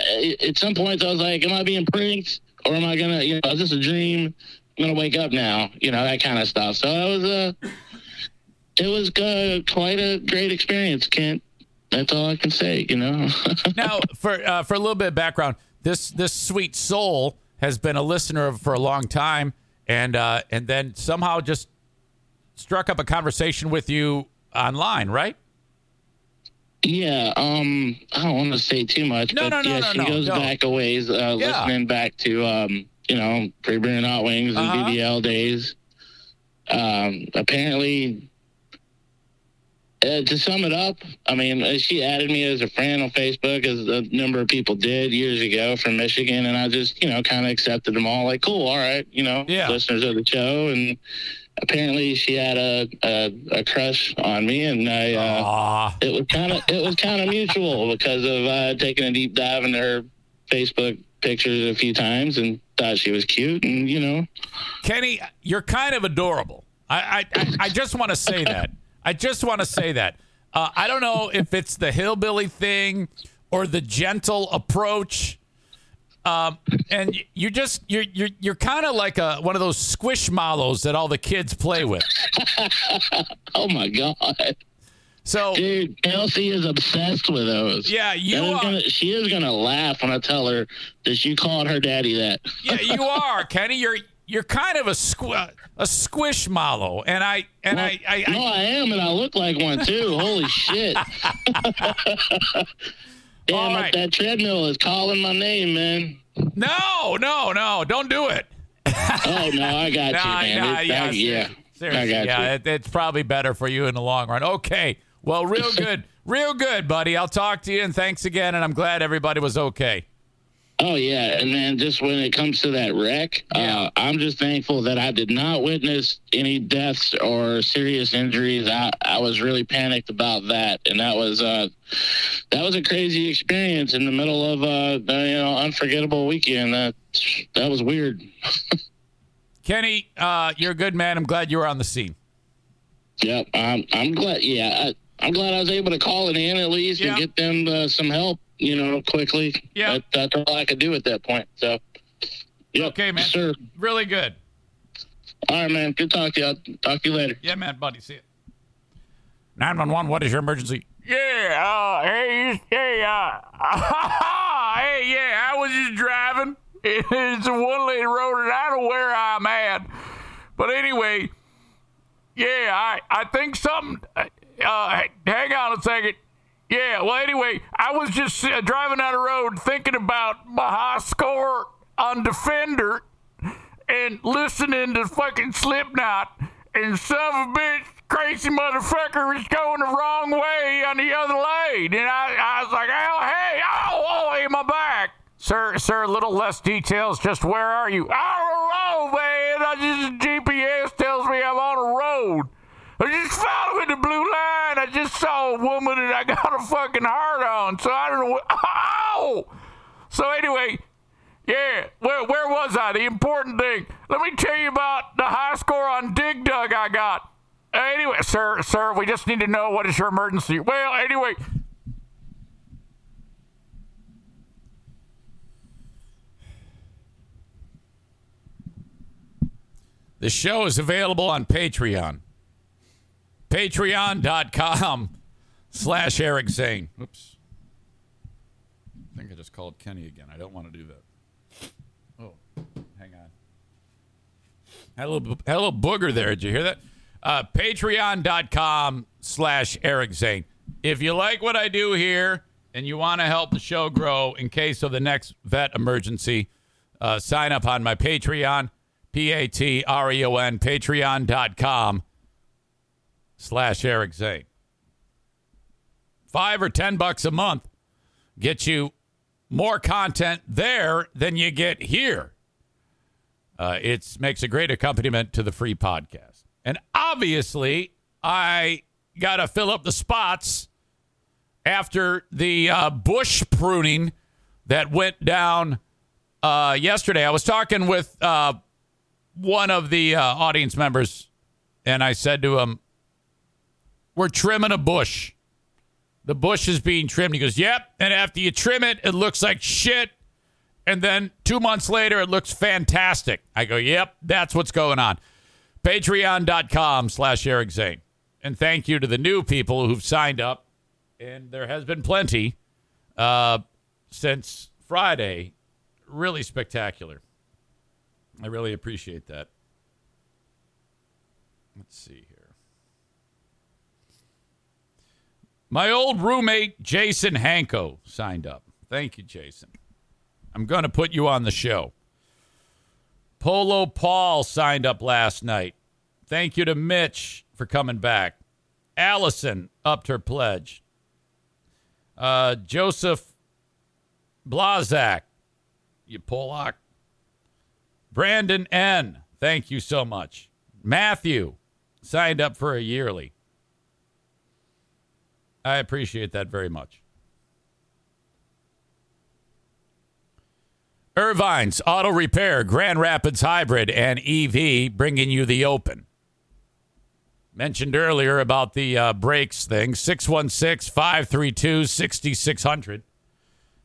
at some points, I was like, "Am I being pranked, or am I gonna, you know, is this a dream? I'm gonna wake up now, you know, that kind of stuff." So it was a, it was uh, quite a great experience, Kent. That's all I can say, you know. *laughs* now, for uh, for a little bit of background, this this sweet soul has been a listener for a long time, and uh, and then somehow just struck up a conversation with you online, right? Yeah, um, I don't want to say too much, No, but no, no, yeah, she goes back a ways, uh, Yeah. listening back to, um, you know, and hot wings and Uh-huh. BBL days. Um, apparently, uh, to sum it up, I mean, uh, she added me as a friend on Facebook, as a number of people did years ago from Michigan, and I just, you know, kind of accepted them all, like, cool, all right, you know, Yeah. listeners of the show, and apparently she had a a, a crush on me, and I. Uh, it was kind of it was kind of mutual because of uh, taking a deep dive into her Facebook pictures a few times and thought she was cute and you know Kenny, you're kind of adorable. I I, I, I just want to say *laughs* that. I just want to say that. Uh, I don't know if it's the hillbilly thing or the gentle approach. Um, and you're just you're you're you're kind of like a one of those squishmallows that all the kids play with. *laughs* oh my god So dude Kelsey is obsessed with those yeah, you That is are. gonna, she is gonna laugh when I tell her that she called her daddy that Yeah, you *laughs* are, Kenny. You're you're kind of a squ- a squishmallow, and I and I, I, no I I am and I look like one too holy *laughs* shit *laughs* Damn right. that treadmill is calling my name, man. no no no don't do it. Oh no, I got Nah, *laughs* you, man. nah, It- yeah, I- yeah. seriously, I yeah, it, it's probably better for you in the long run. Okay, well, real good, real good, buddy. I'll talk to you, and thanks again. And I'm glad everybody was okay. Oh yeah, and then just when it comes to that wreck, Yeah. uh, I'm just thankful that I did not witness any deaths or serious injuries. I, I was really panicked about that, and that was uh, that was a crazy experience in the middle of uh, a you know unforgettable weekend. That that was weird. *laughs* Kenny, uh, you're a good man. I'm glad you were on the scene. Yep, I'm I'm glad. Yeah, I, I'm glad I was able to call it in at least Yeah. and get them uh, some help. You know, quickly. Yeah. that, that's all I could do at that point. So. Yep, Okay, man. Sure. Really good. All right, man. Good talk to you. I'll talk to you later. Yeah, man, buddy. See it. 911, what is your emergency? Yeah, uh, hey, hey, uh, *laughs* hey, yeah, I was just driving. *laughs* It's a one lane road, and I don't know where I'm at. But anyway, yeah, I, I think something, uh, hang on a second. Yeah, well, anyway, I was just uh, driving down the road thinking about my high score on Defender and listening to fucking Slipknot, and son of a bitch, crazy motherfucker is going the wrong way on the other lane. And I, I was like, oh, hey, oh, oh, hey, my back. Sir, sir, a little less details. Just where are you? I don't know, man. I just GPS tells me I'm on a road. I just following the blue line. I just saw a woman and I got a fucking heart on. So I don't know. What, *laughs* oh! So anyway, yeah, where, where was I? The important thing. Let me tell you about the high score on Dig Dug I got. Anyway, sir, sir, we just need to know what is your emergency. Well, anyway. The show is available on Patreon. Patreon.com slash Eric Zane. Oops. I think I just called Kenny again. I don't want to do that. Oh, hang on. Had a little, had a little booger there. Did you hear that? Uh, Patreon.com slash Eric Zane. If you like what I do here and you want to help the show grow in case of the next vet emergency, uh, sign up on my Patreon, P A T R E O N, patreon.com slash Eric Zane. Five or ten bucks a month get you more content there than you get here. Uh, it makes a great accompaniment to the free podcast. And obviously, I got to fill up the spots after the uh, bush pruning that went down uh, yesterday. I was talking with uh, one of the uh, audience members, and I said to him, We're trimming a bush. The bush is being trimmed. He goes, Yep. And after you trim it, it looks like shit. And then two months later, it looks fantastic. I go, Yep, that's what's going on. Patreon.com slash Eric Zane. And thank you to the new people who've signed up. And there has been plenty uh, since Friday. Really spectacular. I really appreciate that. Let's see here. My old roommate, Jason Hanko, signed up. Thank you, Jason. I'm going to put you on the show. Polo Paul signed up last night. Thank you to Mitch for coming back. Allison upped her pledge. Uh, Joseph Blazak, you Polak. Brandon N., thank you so much. Matthew signed up for a yearly. I appreciate that very much. Ervine's Auto Repair, Grand Rapids Hybrid, and EV bringing you the open. Mentioned earlier about the uh, brakes thing 616 532 6600.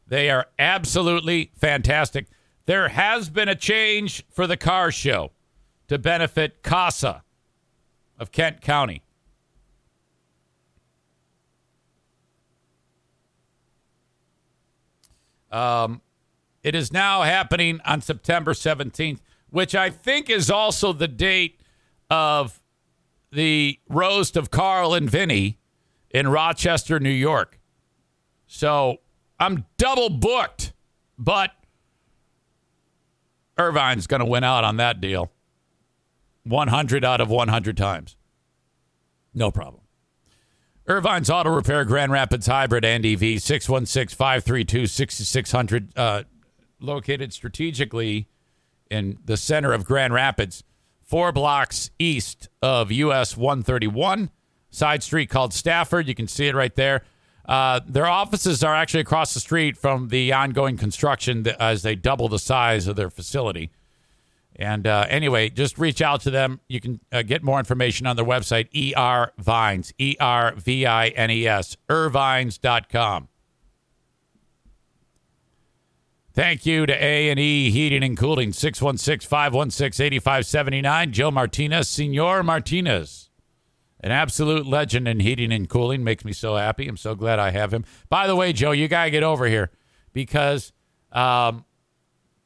They are absolutely fantastic. There has been a change for the car show to benefit CASA of Kent County. Um, it is now happening on September 17th, which I think is also the date of the roast of Carl and Vinny in Rochester, New York. So I'm double booked, but Ervine's going to win out on that deal 100 out of 100 times. No problem. Ervine's Auto Repair Grand Rapids Hybrid and EV 616 532 6600, uh, located strategically in the center of Grand Rapids, four blocks east of US 131, side street called Stafford. You can see it right there. Uh, their offices are actually across the street from the ongoing construction as they double the size of their facility. And uh, anyway, just reach out to them. You can uh, get more information on their website, ER Vines, E R V I N E S, ervines.com. Thank you to A&E Heating and Cooling, 616-516-8579. Joe Martinez, Senor Martinez, an absolute legend in heating and cooling. Makes me so happy. I'm so glad I have him. By the way, Joe, you got to get over here because um,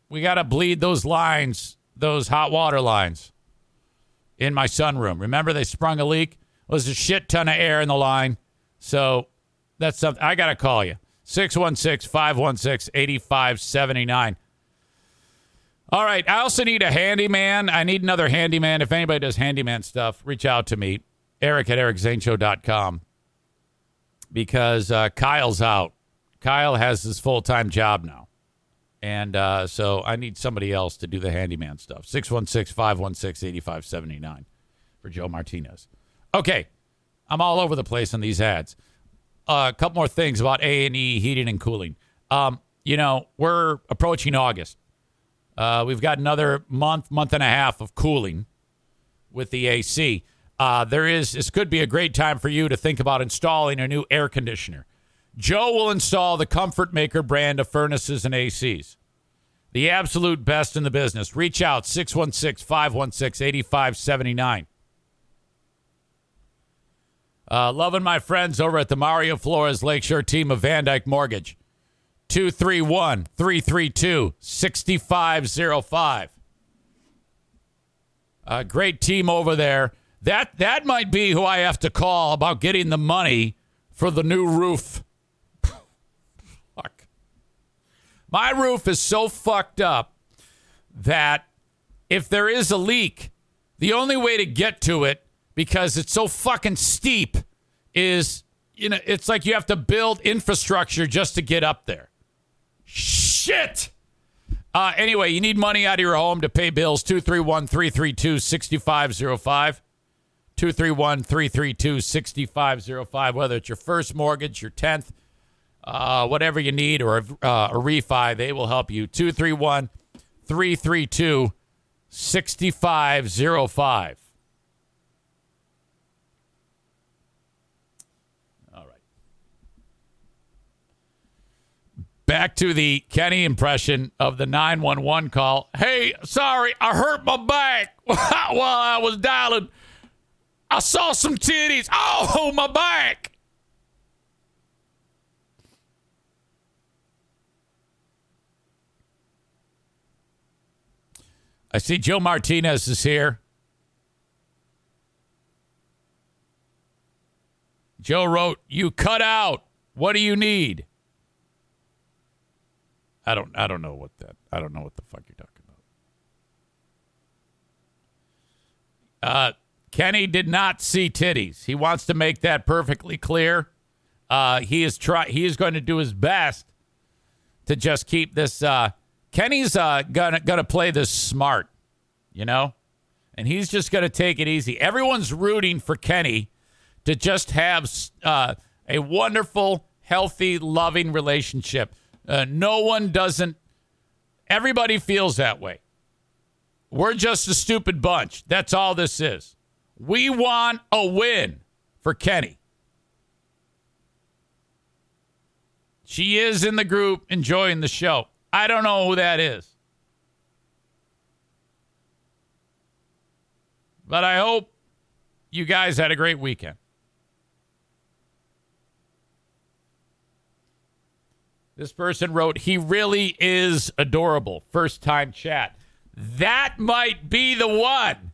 we got to bleed those lines those hot water lines in my sunroom. Remember, they sprung a leak. Well, there's a shit ton of air in the line. So that's something I got to call you. 616 516 8579. All right. I also need a handyman. I need another handyman. If anybody does handyman stuff, reach out to me. Eric at ericzaneshow.com because uh, Kyle's out. Kyle has his full time job now. And uh, so I need somebody else to do the handyman stuff. 616 516 8579 for Joe Martinez. Okay. I'm all over the place on these ads. Uh, a couple more things about A&E heating and cooling. Um, you know, we're approaching August. Uh, we've got another month, month and a half of cooling with the AC. Uh, there is, this could be a great time for you to think about installing a new air conditioner. Joe will install the Comfortmaker brand of furnaces and ACs. The absolute best in the business. Reach out 616 516 8579. Uh, loving my friends over at the Mario Flores Lakeshore team of VanDyk Mortgage. 231 332 6505. A great team over there. That that might be who I have to call about getting the money for the new roof My roof is so fucked up that if there is a leak, the only way to get to it, because it's so fucking steep, is you know, it's like you have to build infrastructure just to get up there. Shit. Uh, anyway, you need money out of your home to pay bills. 231 332 6505. 231 332 6505. Whether it's your first mortgage, your 10th, uh, whatever you need, or uh, a refi, they will help you. 231 332 6505. All right. Back to the Kenny impression of the 911 call. Hey, sorry, I hurt my back *laughs* while I was dialing. I saw some titties. Oh, my back. I see Joe Martinez is here. Joe wrote, "You cut out. What do you need?" I don't I don't know what that. I don't know what the fuck you're talking about. Uh Kenny did not see titties. He wants to make that perfectly clear. Uh, he is try he is going to do his best to just keep this uh, Kenny's uh, gonna gonna play this smart, you know, and he's just gonna take it easy. Everyone's rooting for Kenny to just have uh, a wonderful, healthy, loving relationship. Uh, no one doesn't. Everybody feels that way. We're just a stupid bunch. That's all this is. We want a win for Kenny. She is in the group enjoying the show. I don't know who that is. But I hope you guys had a great weekend. This person wrote, He really is adorable. First time chat. That might be the one.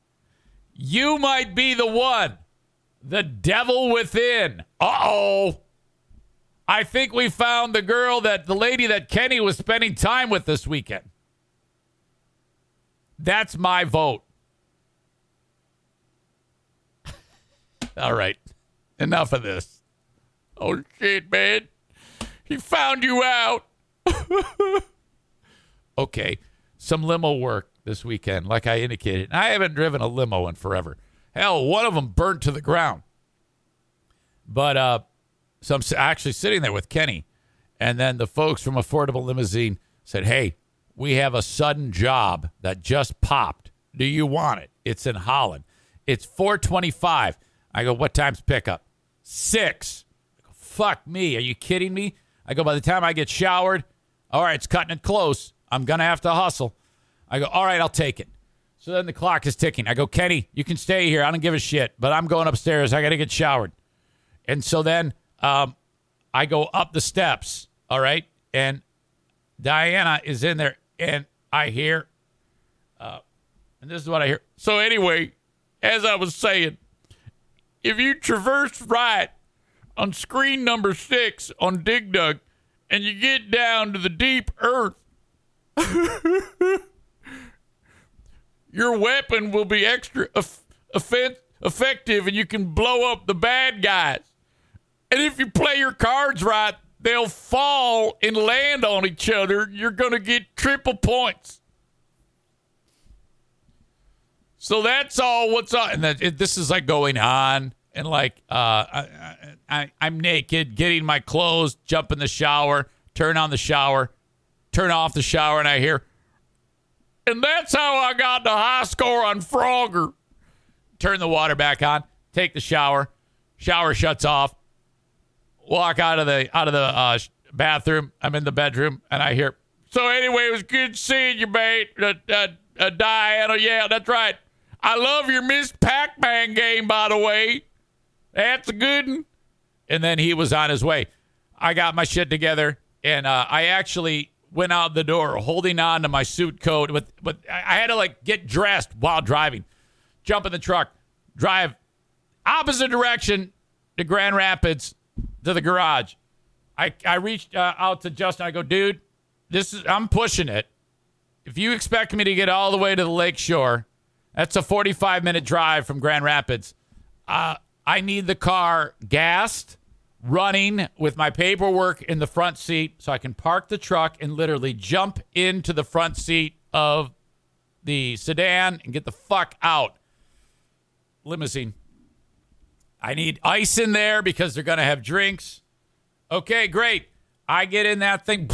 You might be the one. The devil within. Uh oh. I think we found the girl that the lady that Kenny was spending time with this weekend. That's my vote. *laughs* All right. Enough of this. Oh shit, man. He found you out. *laughs* okay. Some limo work this weekend, like I indicated. I haven't driven a limo in forever. Hell, one of them burnt to the ground. But uh, so I'm actually sitting there with Kenny, and then the folks from Affordable Limousine said, "Hey, we have a sudden job that just popped. Do you want it? It's in Holland. It's 425." I go, "What time's pickup?" Six. Go, Fuck me. Are you kidding me? I go, by the time I get showered, all right, it's cutting it close. I'm going to have to hustle. I go, all right, I'll take it. So then the clock is ticking. I go, Kenny, you can stay here. I don't give a shit, but I'm going upstairs. I got to get showered. And so then um, I go up the steps, all right? And Diana is in there, and I hear, uh, and this is what I hear. So anyway, as I was saying, if you traverse right on screen number six on Dig Dug and you get down to the deep earth, *laughs* your weapon will be extra eff- eff- effective and you can blow up the bad guys. And if you play your cards right, they'll fall and land on each other. You're going to get triple points. So that's all what's on. And that, it, this is like going on. And like, uh, I, I, I'm naked, getting my clothes, jump in the shower, turn on the shower, turn off the shower, and I hear, and that's how I got the high score on Frogger. Turn the water back on, take the shower, shower shuts off, walk out of the out of the uh, bathroom. I'm in the bedroom, and I hear. So anyway, it was good seeing you, mate. Uh, uh, uh, Diana, yeah, that's right. I love your Miss Pac-Man game, by the way. That's a good one. And then he was on his way. I got my shit together, and uh, I actually went out the door holding on to my suit coat. But but I had to like get dressed while driving, jump in the truck, drive opposite direction to Grand Rapids to the garage. I I reached uh, out to Justin. I go, dude, this is I'm pushing it. If you expect me to get all the way to the lake shore, that's a 45 minute drive from Grand Rapids. Uh, I need the car gassed, running with my paperwork in the front seat so I can park the truck and literally jump into the front seat of the sedan and get the fuck out. Limousine. I need ice in there because they're going to have drinks. Okay, great. I get in that thing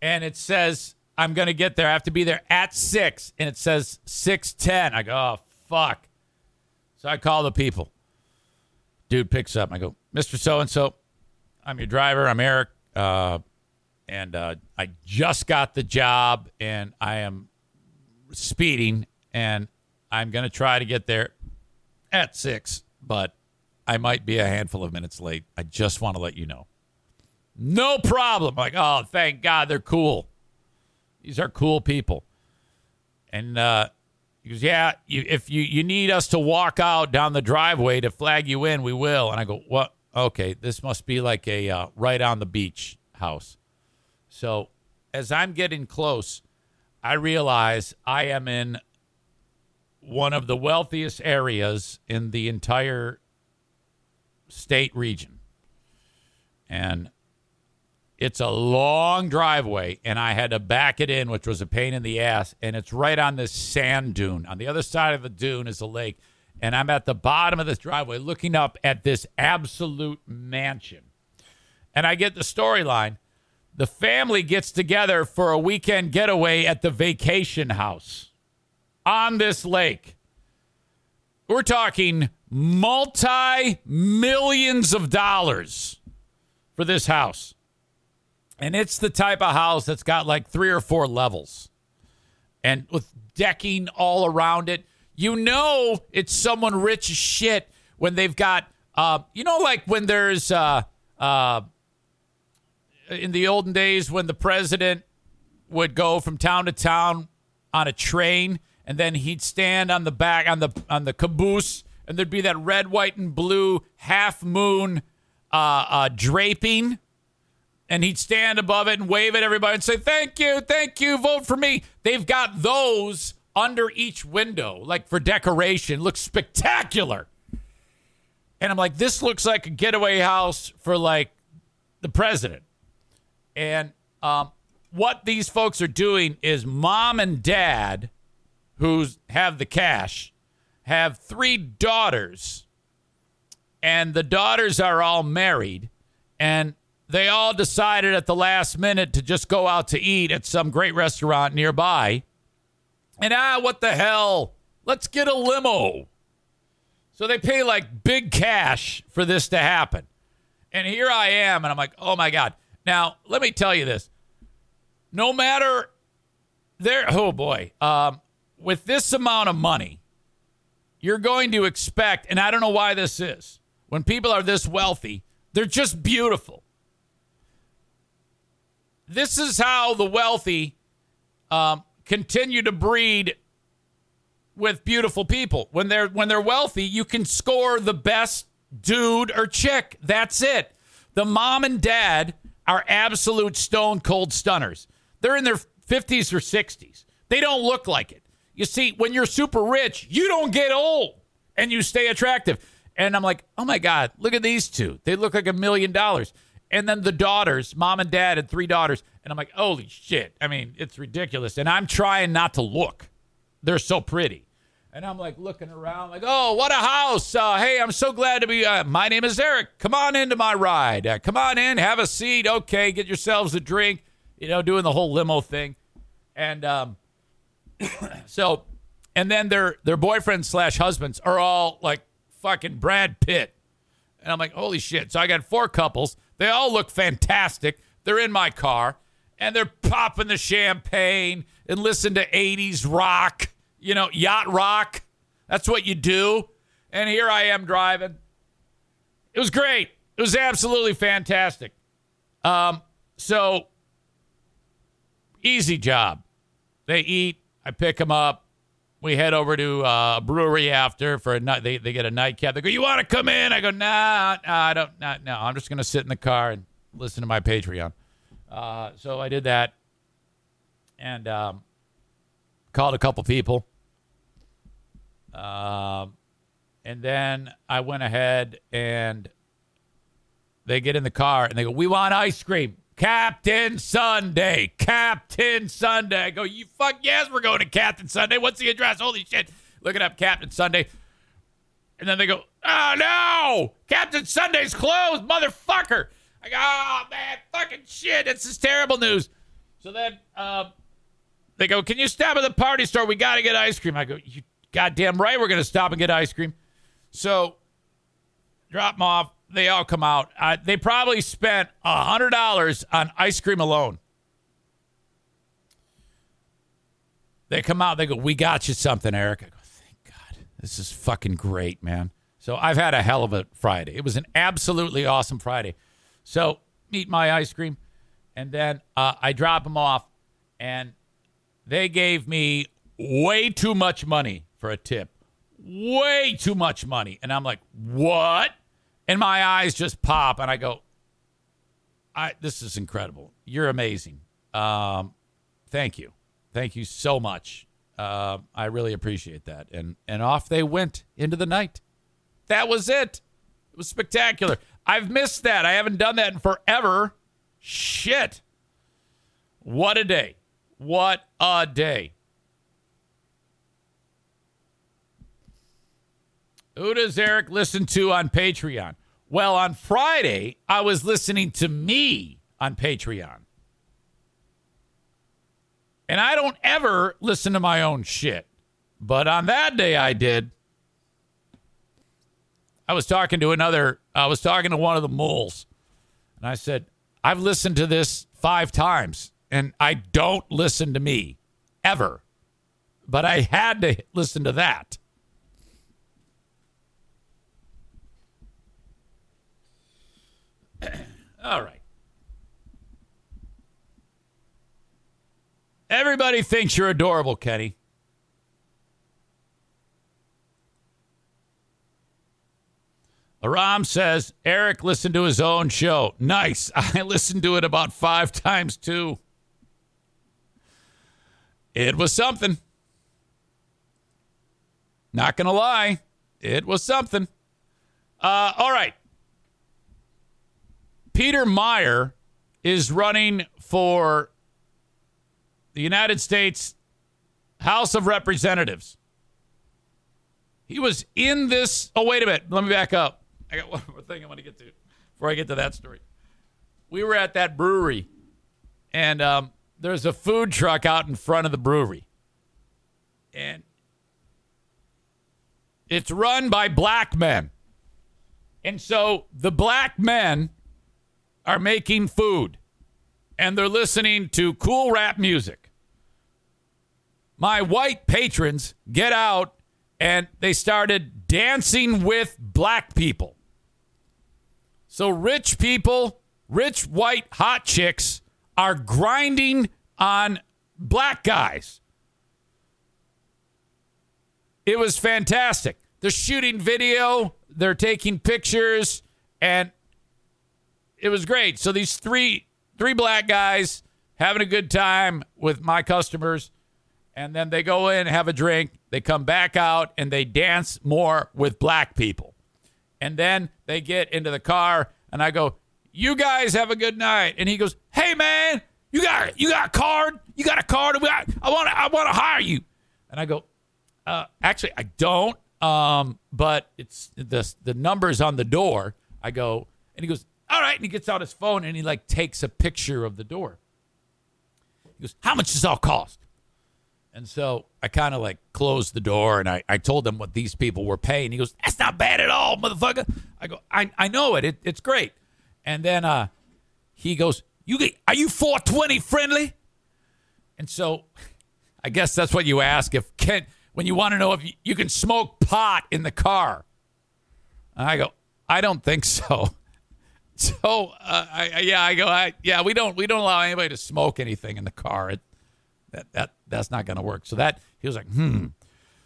and it says I'm going to get there. I have to be there at 6 and it says 6:10. I go, "Oh, fuck." So I call the people. Dude picks up. I go, "Mr. So and so, I'm your driver. I'm Eric. Uh, and uh, I just got the job and I am speeding and I'm going to try to get there at 6, but I might be a handful of minutes late. I just want to let you know. No problem. Like, oh, thank God they're cool. These are cool people. And uh, he goes, yeah, you, if you, you need us to walk out down the driveway to flag you in, we will. And I go, what? Okay, this must be like a uh, right on the beach house. So as I'm getting close, I realize I am in one of the wealthiest areas in the entire state region. And it's a long driveway, and I had to back it in, which was a pain in the ass. And it's right on this sand dune. On the other side of the dune is a lake. And I'm at the bottom of this driveway looking up at this absolute mansion. And I get the storyline. The family gets together for a weekend getaway at the vacation house on this lake. We're talking multi millions of dollars for this house. And it's the type of house that's got like three or four levels and with decking all around it. You know, it's someone rich as shit when they've got, uh, you know, like when there's, uh, uh, in the olden days when the president would go from town to town on a train and then he'd stand on the back on the on the caboose and there'd be that red white and blue half moon uh, uh, draping. And he'd stand above it and wave at everybody and say thank you thank you vote for me. They've got those under each window like for decoration. Looks spectacular. And i'm like this looks like a getaway house for like the president. And um, what these folks are doing is mom and dad, who have the cash, have three daughters, and the daughters are all married, and they all decided at the last minute to just go out to eat at some great restaurant nearby. And ah, what the hell? Let's get a limo. So they pay like big cash for this to happen. And here I am, and I'm like, oh my God. Now, let me tell you this. No matter there, oh boy, um, with this amount of money, you're going to expect, and I don't know why this is, when people are this wealthy, they're just beautiful. This is how the wealthy um, continue to breed with beautiful people. When they're when they're wealthy, you can score the best dude or chick. That's it. The mom and dad are absolute stone cold stunners. They're in their 50s or 60s. They don't look like it. You see, when you're super rich, you don't get old and you stay attractive. And I'm like, oh my God, look at these two. They look like a million dollars. And then the daughters, mom and dad had three daughters. And I'm like, holy shit. I mean, it's ridiculous. And I'm trying not to look. They're so pretty. And I'm like looking around, like, oh, what a house. Uh, hey, I'm so glad to be. Uh, my name is Eric. Come on into my ride. Uh, come on in, have a seat. Okay, get yourselves a drink. You know, doing the whole limo thing. And um, *coughs* so, and then their their boyfriends slash husbands are all like fucking Brad Pitt. And I'm like, holy shit. So I got four couples. They all look fantastic. They're in my car and they're popping the champagne and listen to 80s rock you know, yacht rock. That's what you do. And here I am driving. It was great. It was absolutely fantastic. Um, so easy job. They eat. I pick them up. We head over to uh, a brewery after for a night. They, they get a nightcap. They go, "You want to come in?" I go, "Nah, nah I don't. Nah, no. I'm just gonna sit in the car and listen to my Patreon." Uh, so I did that and um, called a couple people. Um, and then I went ahead and they get in the car and they go, We want ice cream. Captain Sundae. Captain Sundae. I go, You fuck yes, we're going to Captain Sundae. What's the address? Holy shit. Looking up Captain Sundae. And then they go, Oh no! Captain Sundae's closed, motherfucker. I go, Oh man, fucking shit. This is terrible news. So then um, they go, Can you stop at the party store? We got to get ice cream. I go, You goddamn right, we're going to stop and get ice cream. So drop them off. They all come out. Uh, they probably spent a hundred dollars on ice cream alone. They come out. They go, "We got you something, Eric." I go, "Thank God, this is fucking great, man." So I've had a hell of a Friday. It was an absolutely awesome Friday. So eat my ice cream, and then uh, I drop them off, and they gave me way too much money for a tip way too much money. And I'm like, what? And my eyes just pop and I go, I this is incredible. You're amazing. Um, thank you. Thank you so much. Uh, I really appreciate that. And and off they went into the night. That was it. It was spectacular. I've missed that. I haven't done that in forever. Shit. What a day. What a day. Who does Eric listen to on Patreon? Well, on Friday, I was listening to me on Patreon. And I don't ever listen to my own shit. But on that day, I did. I was talking to another, I was talking to one of the moles. And I said, I've listened to this five times and I don't listen to me ever. But I had to listen to that. *coughs* All right. Everybody thinks you're adorable, Kenny. Aram says Eric listened to his own show. Nice. *laughs* I listened to it about five times too. It was something. Not going to lie. It was something. Uh, all right. Peter Meijer is running for the United States House of Representatives. He was in this. Oh, wait a minute. Let me back up. I got one more thing I want to get to before I get to that story. We were at that brewery, and um, there's a food truck out in front of the brewery. And it's run by black men. And so the black men are making food and they're listening to cool rap music. My white patrons get out and they started dancing with black people. So rich people, rich white hot chicks are grinding on black guys. It was fantastic. They're shooting video, they're taking pictures, and it was great. So these three three black guys having a good time with my customers, and then they go in, have a drink, they come back out, and they dance more with black people. And then they get into the car, and I go, "You guys have a good night." And he goes, "Hey man, you got you got a card? You got a card? I want I want to hire you." And I go, uh, "Actually, I don't." Um, but it's the the numbers on the door. I go, and he goes, all right. And he gets out his phone and he like takes a picture of the door. He goes, How much does all cost? And so I kind of like closed the door and I, I told him what these people were paying. He goes, That's not bad at all, motherfucker. I go, I, I know it. it. It's great. And then uh, he goes, You get, are you 420 friendly? And so I guess that's what you ask if Ken when you want to know if you, you can smoke pot in the car. And I go, I don't think so. *laughs* So uh, I, yeah, I go. I, yeah, we don't we don't allow anybody to smoke anything in the car. It, that that that's not going to work. So that he was like, hmm.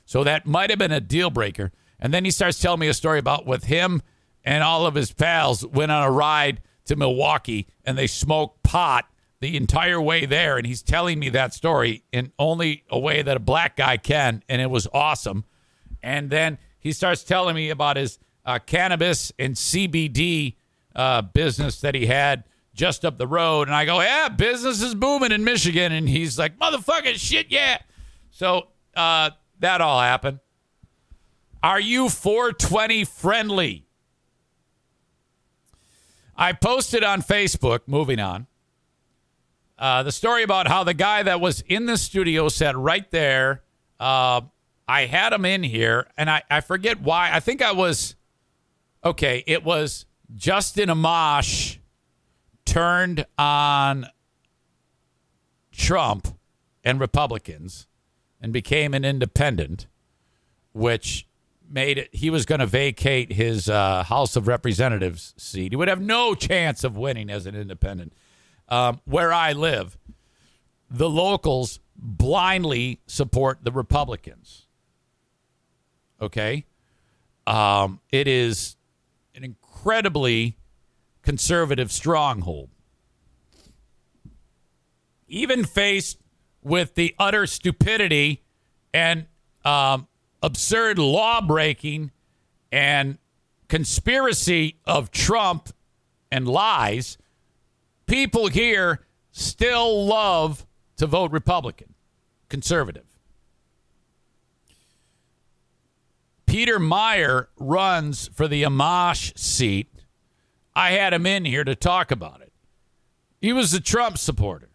So that might have been a deal breaker. And then he starts telling me a story about with him and all of his pals went on a ride to Milwaukee and they smoked pot the entire way there, and he's telling me that story in only a way that a black guy can, and it was awesome. And then he starts telling me about his uh, cannabis and CBD uh, business that he had just up the road, and I go, "Yeah, business is booming in Michigan," and he's like, "Motherfucking shit, yeah." So uh, that all happened. Are you 420 friendly? I posted on Facebook, moving on, uh, the story about how the guy that was in the studio said right there, uh, I had him in here, and I, I forget why. I think I was, okay, it was Justin Amash turned on Trump and Republicans and became an independent, which made it he was going to vacate his uh, House of Representatives seat. He would have no chance of winning as an independent. Um, where I live, the locals blindly support the Republicans. Okay, um, it is incredibly conservative stronghold. Even faced with the utter stupidity and um, absurd law breaking and conspiracy of Trump and lies, people here still love to vote Republican, conservative. Peter Meijer runs for the Amash seat. I had him in here to talk about it. He was a Trump supporter.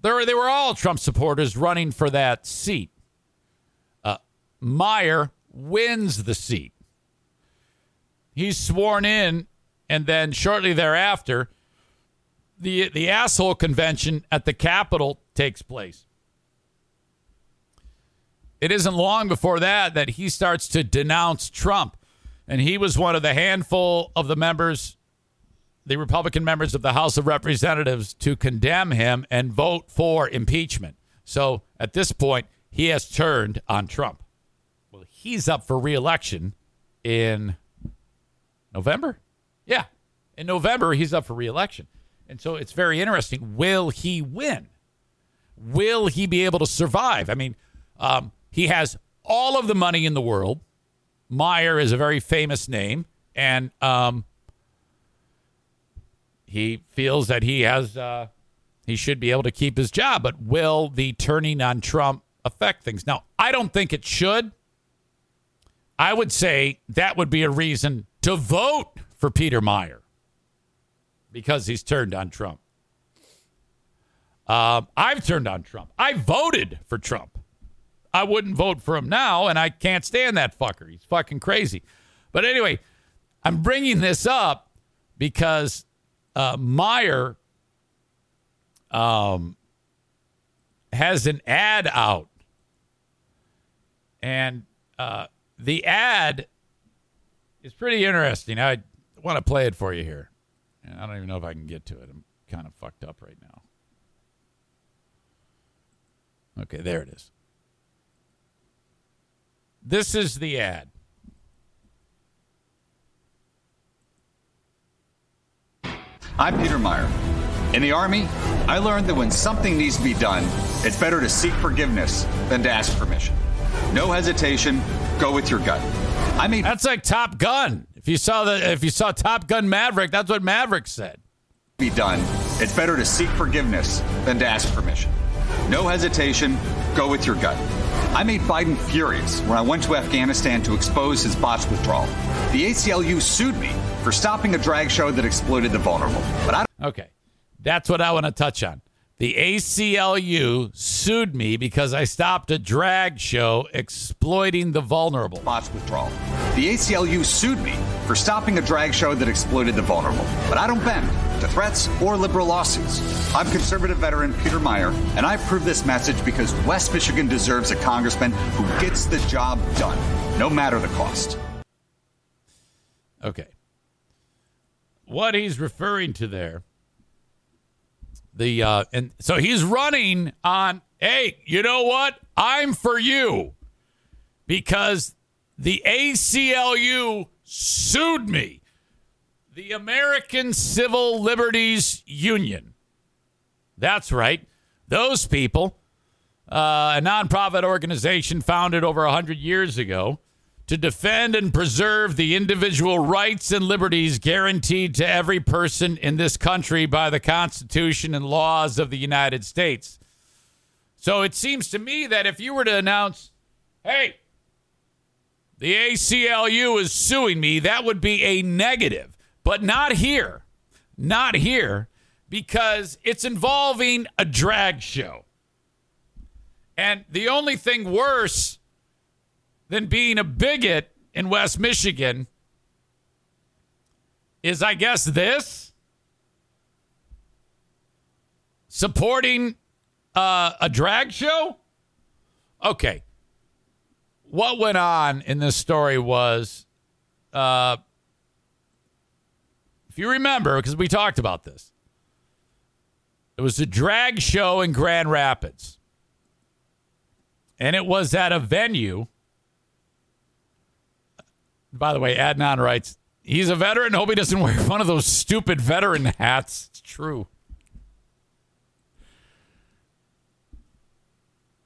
They were, they were all Trump supporters running for that seat. Uh, Meijer wins the seat. He's sworn in, and then shortly thereafter, the the asshole convention at the Capitol takes place. It isn't long before that that he starts to denounce Trump, and he was one of the handful of the members, the Republican members of the House of Representatives, to condemn him and vote for impeachment. So at this point, he has turned on Trump Well, he's up for reelection in November. Yeah, in November, he's up for reelection. And so it's very interesting. Will he win? Will he be able to survive? I mean, um, he has all of the money in the world. Meijer is a very famous name, and um, he feels that he has uh, he should be able to keep his job. But will the turning on Trump affect things? Now, I don't think it should. I would say that would be a reason to vote for Peter Meijer because he's turned on Trump. Uh, I've turned on Trump. I voted for Trump. I wouldn't vote for him now, and I can't stand that fucker. He's fucking crazy. But anyway, I'm bringing this up because uh, Meijer um, has an ad out, and uh, the ad is pretty interesting. I want to play it for you here. And I don't even know if I can get to it. I'm kind of fucked up right now. Okay, there it is. This is the ad. I'm Peter Meijer. In the Army, I learned that when something needs to be done, it's better to seek forgiveness than to ask permission. No hesitation, go with your gut. I mean, that's like Top Gun. If you saw the, if you saw Top Gun Maverick, that's what Maverick said. Be done. It's better to seek forgiveness than to ask permission. No hesitation. Go with your gut. I made Biden furious when I went to Afghanistan to expose his botched withdrawal. The ACLU sued me for stopping a drag show that exploited the vulnerable. But I okay, that's what I want to touch on. The ACLU sued me because I stopped a drag show exploiting the vulnerable. Botched withdrawal. The ACLU sued me for stopping a drag show that exploited the vulnerable. But I don't bend to threats or liberal lawsuits. I'm conservative veteran Peter Meijer, and I approve this message because West Michigan deserves a congressman who gets the job done, no matter the cost. Okay. What he's referring to there the uh, and so he's running on. Hey, you know what? I'm for you because the ACLU sued me. The American Civil Liberties Union. That's right. Those people, uh, a nonprofit organization founded over 100 years ago to defend and preserve the individual rights and liberties guaranteed to every person in this country by the Constitution and laws of the United States. So it seems to me that if you were to announce, hey, the ACLU is suing me, that would be a negative, but not here. Not here because it's involving a drag show. And the only thing worse than being a bigot in West Michigan is, I guess, this supporting uh, a drag show. Okay. What went on in this story was, uh, if you remember, because we talked about this, it was a drag show in Grand Rapids. And it was at a venue. By the way, Adnan writes, he's a veteran. Hope he doesn't wear one of those stupid veteran hats. It's true.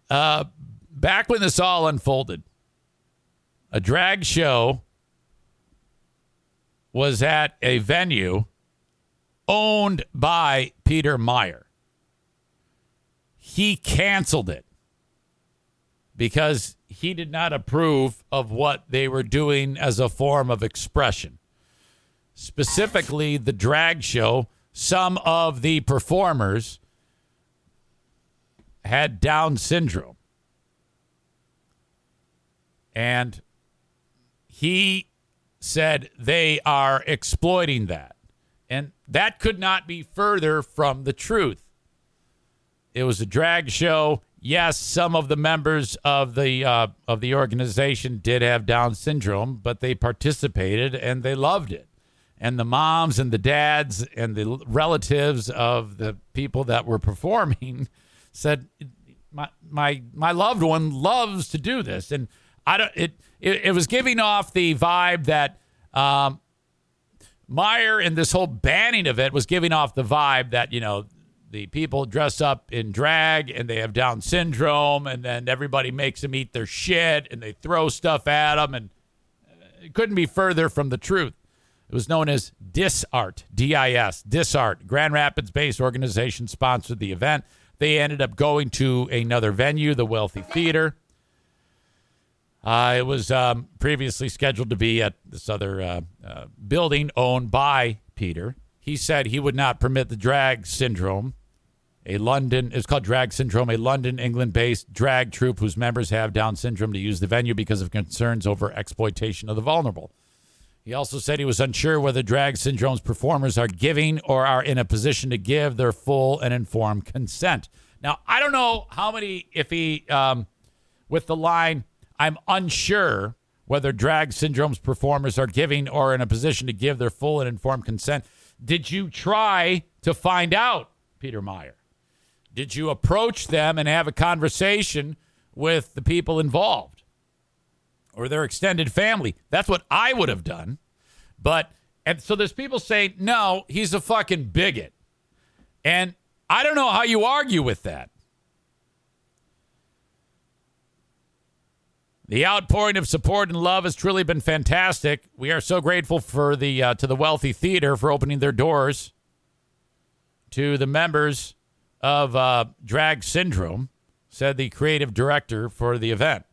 Uh, back when this all unfolded, a drag show was at a venue owned by Peter Meijer. He canceled it because he did not approve of what they were doing as a form of expression. Specifically, the drag show, some of the performers had Down syndrome. And he said they are exploiting that. And that could not be further from the truth. It was a drag show. Yes, some of the members of the uh, of the organization did have Down syndrome, but they participated and they loved it. And the moms and the dads and the relatives of the people that were performing *laughs* said, "My my my loved one loves to do this." And I don't. It it, it was giving off the vibe that um, Meijer and this whole banning of it was giving off the vibe that, you know, the people dress up in drag and they have Down syndrome, and then everybody makes them eat their shit and they throw stuff at them. And it couldn't be further from the truth. It was known as DisArt, D I S, DisArt. Grand Rapids based organization sponsored the event. They ended up going to another venue, the Wealthy Theater. Uh, it was um, previously scheduled to be at this other uh, uh, building owned by Peter. He said he would not permit the drag syndrome, a London, it's called drag syndrome, a London, England based drag troupe whose members have Down syndrome to use the venue because of concerns over exploitation of the vulnerable. He also said he was unsure whether drag syndrome's performers are giving or are in a position to give their full and informed consent. Now, I don't know how many, if he, um, with the line, I'm unsure whether drag syndrome's performers are giving or in a position to give their full and informed consent. Did you try to find out, Peter Meijer? Did you approach them and have a conversation with the people involved or their extended family? That's what I would have done. But, and so there's people saying, no, he's a fucking bigot. And I don't know how you argue with that. The outpouring of support and love has truly been fantastic. We are so grateful for the uh, to the Wealthy Theater for opening their doors to the members of uh, Drag Syndrome, said the creative director for the event.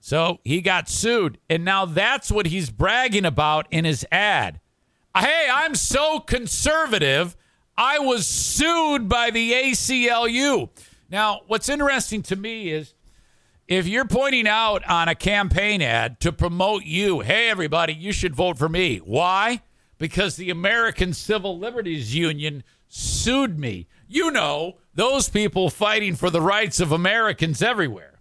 So he got sued, and now that's what he's bragging about in his ad. Hey, I'm so conservative. I was sued by the ACLU. Now, what's interesting to me is if you're pointing out on a campaign ad to promote you, hey, everybody, you should vote for me. Why? Because the American Civil Liberties Union sued me. You know, those people fighting for the rights of Americans everywhere.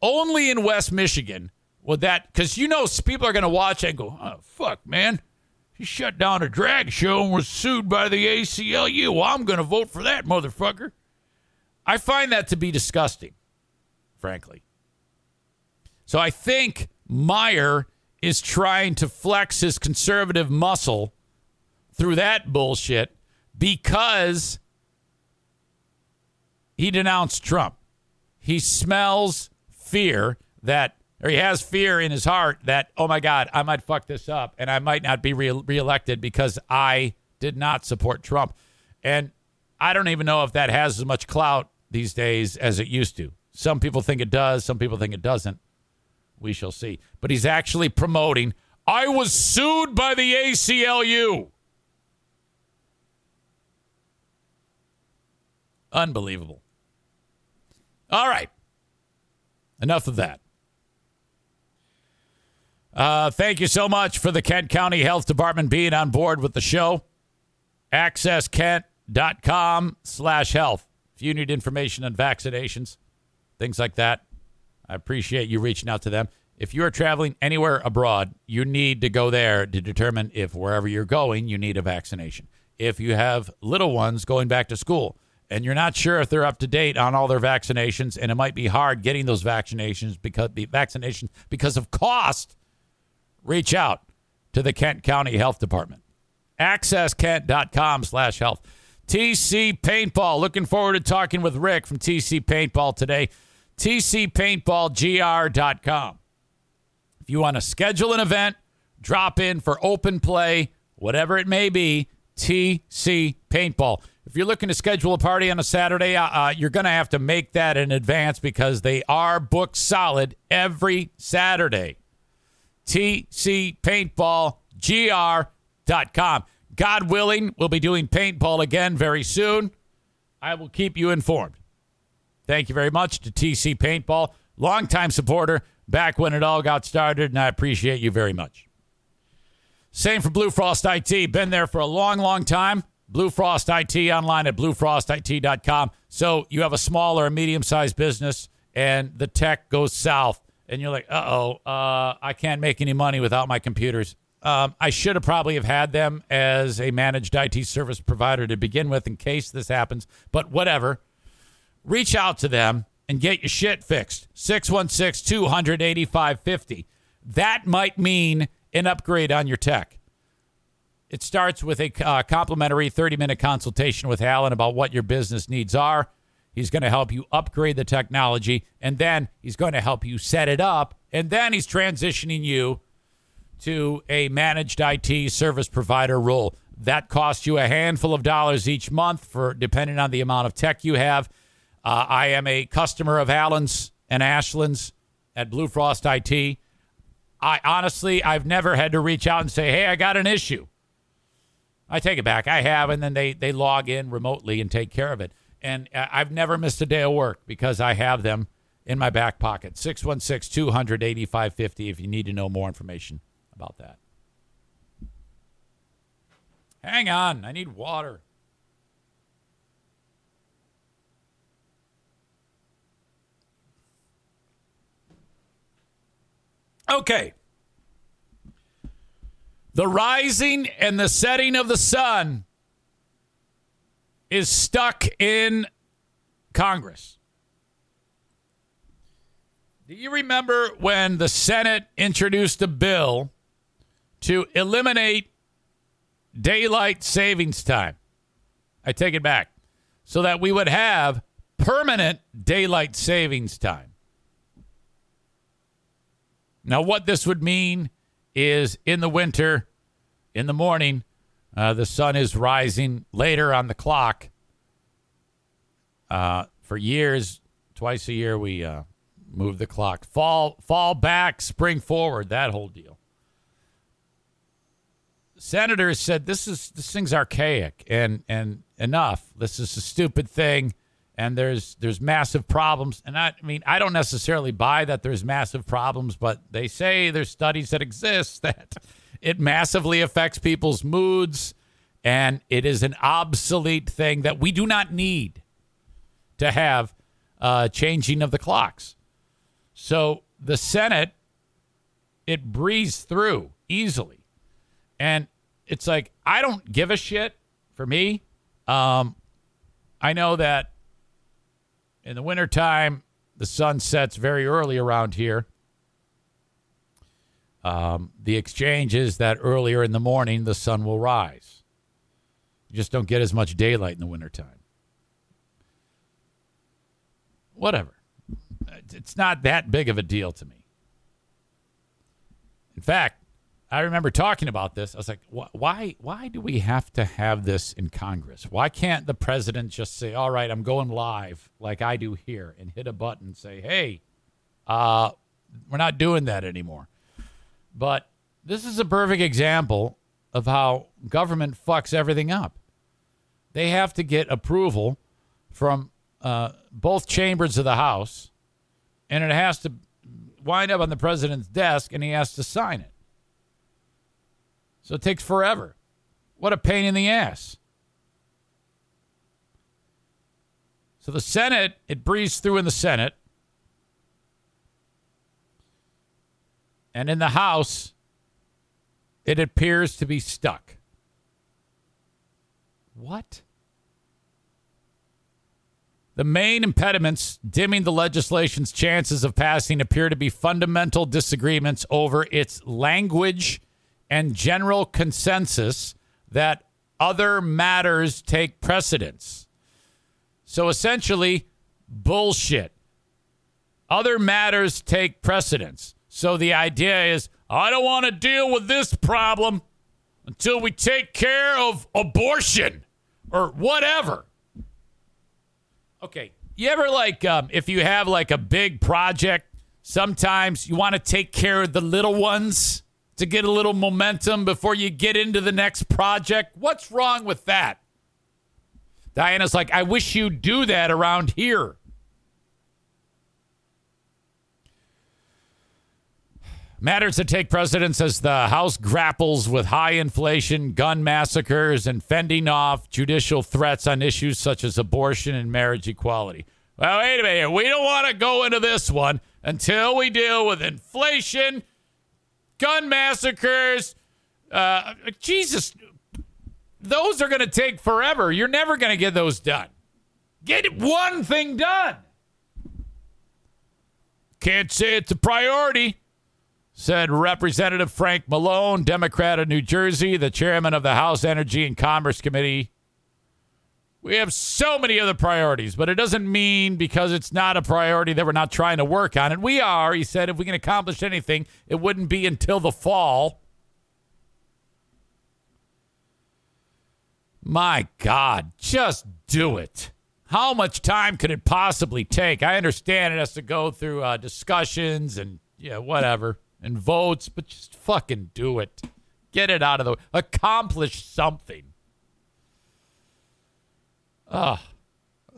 Only in West Michigan would that, because you know, people are going to watch and go, oh, fuck, man. He shut down a drag show and was sued by the ACLU. Well, I'm going to vote for that motherfucker. I find that to be disgusting, frankly. So I think Meijer is trying to flex his conservative muscle through that bullshit because he denounced Trump. He smells fear that, or he has fear in his heart that, oh my God, I might fuck this up and I might not be re- reelected because I did not support Trump. And I don't even know if that has as much clout these days as it used to. Some people think it does, some people think it doesn't. We shall see. But he's actually promoting I was sued by the ACLU. Unbelievable. All right. Enough of that. Uh, thank you so much for the Kent County Health Department being on board with the show. AccessKent.com slash health. If you need information on vaccinations, things like that, I appreciate you reaching out to them. If you are traveling anywhere abroad, you need to go there to determine if wherever you're going, you need a vaccination. If you have little ones going back to school and you're not sure if they're up to date on all their vaccinations, and it might be hard getting those vaccinations because vaccinations because of cost, reach out to the Kent County Health Department. AccessKent.com slash health. TC Paintball. Looking forward to talking with Rick from TC Paintball today. TCPaintballGR.com. If you want to schedule an event, drop in for open play, whatever it may be, TC Paintball. If you're looking to schedule a party on a Saturday, uh, uh, you're going to have to make that in advance because they are booked solid every Saturday. TCPaintballGR.com. God willing, we'll be doing paintball again very soon. I will keep you informed. Thank you very much to TC Paintball, longtime supporter back when it all got started, and I appreciate you very much. Same for Blue Frost IT. Been there for a long, long time. Blue Frost IT online at bluefrostit.com. So you have a small or a medium sized business and the tech goes south, and you're like, uh oh, uh, I can't make any money without my computers. Um, I should have probably have had them as a managed IT service provider to begin with in case this happens, but whatever. Reach out to them and get your shit fixed. 616 200 8550. That might mean an upgrade on your tech. It starts with a uh, complimentary 30 minute consultation with Alan about what your business needs are. He's going to help you upgrade the technology, and then he's going to help you set it up, and then he's transitioning you to a managed IT service provider role. That costs you a handful of dollars each month for depending on the amount of tech you have. Uh, I am a customer of Allen's and Ashland's at Blue Frost IT. I honestly, I've never had to reach out and say, "Hey, I got an issue." I take it back. I have, and then they they log in remotely and take care of it. And I've never missed a day of work because I have them in my back pocket. 616 200 8550 if you need to know more information about that. Hang on, I need water. Okay. The rising and the setting of the sun is stuck in Congress. Do you remember when the Senate introduced a bill to eliminate daylight savings time? I take it back. So that we would have permanent daylight savings time. Now, what this would mean is in the winter, in the morning, uh, the sun is rising later on the clock. Uh, for years, twice a year, we uh, move the clock. Fall, fall back, spring forward. That whole deal. Senators said this is this thing's archaic and and enough. This is a stupid thing and there's there's massive problems and I, I, mean i don't necessarily buy that there's massive problems but they say there's studies that exist *laughs* that it massively affects people's moods and it is an obsolete thing that we do not need to have uh, changing of the clocks. So the senate it breezed through easily. And it's like i don't give a shit for me. Um, i know that in the wintertime, the sun sets very early around here. Um, the exchange is that earlier in the morning, the sun will rise. You just don't get as much daylight in the wintertime. Whatever. It's not that big of a deal to me. In fact, I remember talking about this. I was like, why why do we have to have this in Congress? Why can't the president just say, "All right, I'm going live like I do here" and hit a button and say, "Hey, uh, we're not doing that anymore." But this is a perfect example of how government fucks everything up. They have to get approval from uh, both chambers of the House, and it has to wind up on the president's desk, and he has to sign it. So it takes forever. What a pain in the ass. So the Senate, it breezed through in the Senate. And in the House, it appears to be stuck. What? The main impediments dimming the legislation's chances of passing appear to be fundamental disagreements over its language and general consensus that other matters take precedence. So essentially, bullshit. Other matters take precedence. So the idea is I don't want to deal with this problem until we take care of abortion or whatever. Okay. You ever like, um, if you have like a big project, sometimes you want to take care of the little ones to get a little momentum before you get into the next project? What's wrong with that? Diana's like, I wish you'd do that around here. Matters that take precedence as the House grapples with high inflation, gun massacres, and fending off judicial threats on issues such as abortion and marriage equality. Well, wait a minute. We don't want to go into this one until we deal with inflation, gun massacres. Uh, Jesus, those are going to take forever. You're never going to get those done. Get one thing done. Can't say it's a priority said Representative Frank Pallone, Democrat of New Jersey, the chairman of the House Energy and Commerce Committee. We have so many other priorities, but it doesn't mean because it's not a priority that we're not trying to work on it. We are, he said, if we can accomplish anything, it wouldn't be until the fall. My God, just do it. How much time could it possibly take? I understand it has to go through uh, discussions and yeah, whatever and votes, but just fucking do it. Get it out of the way. Accomplish something. Ah.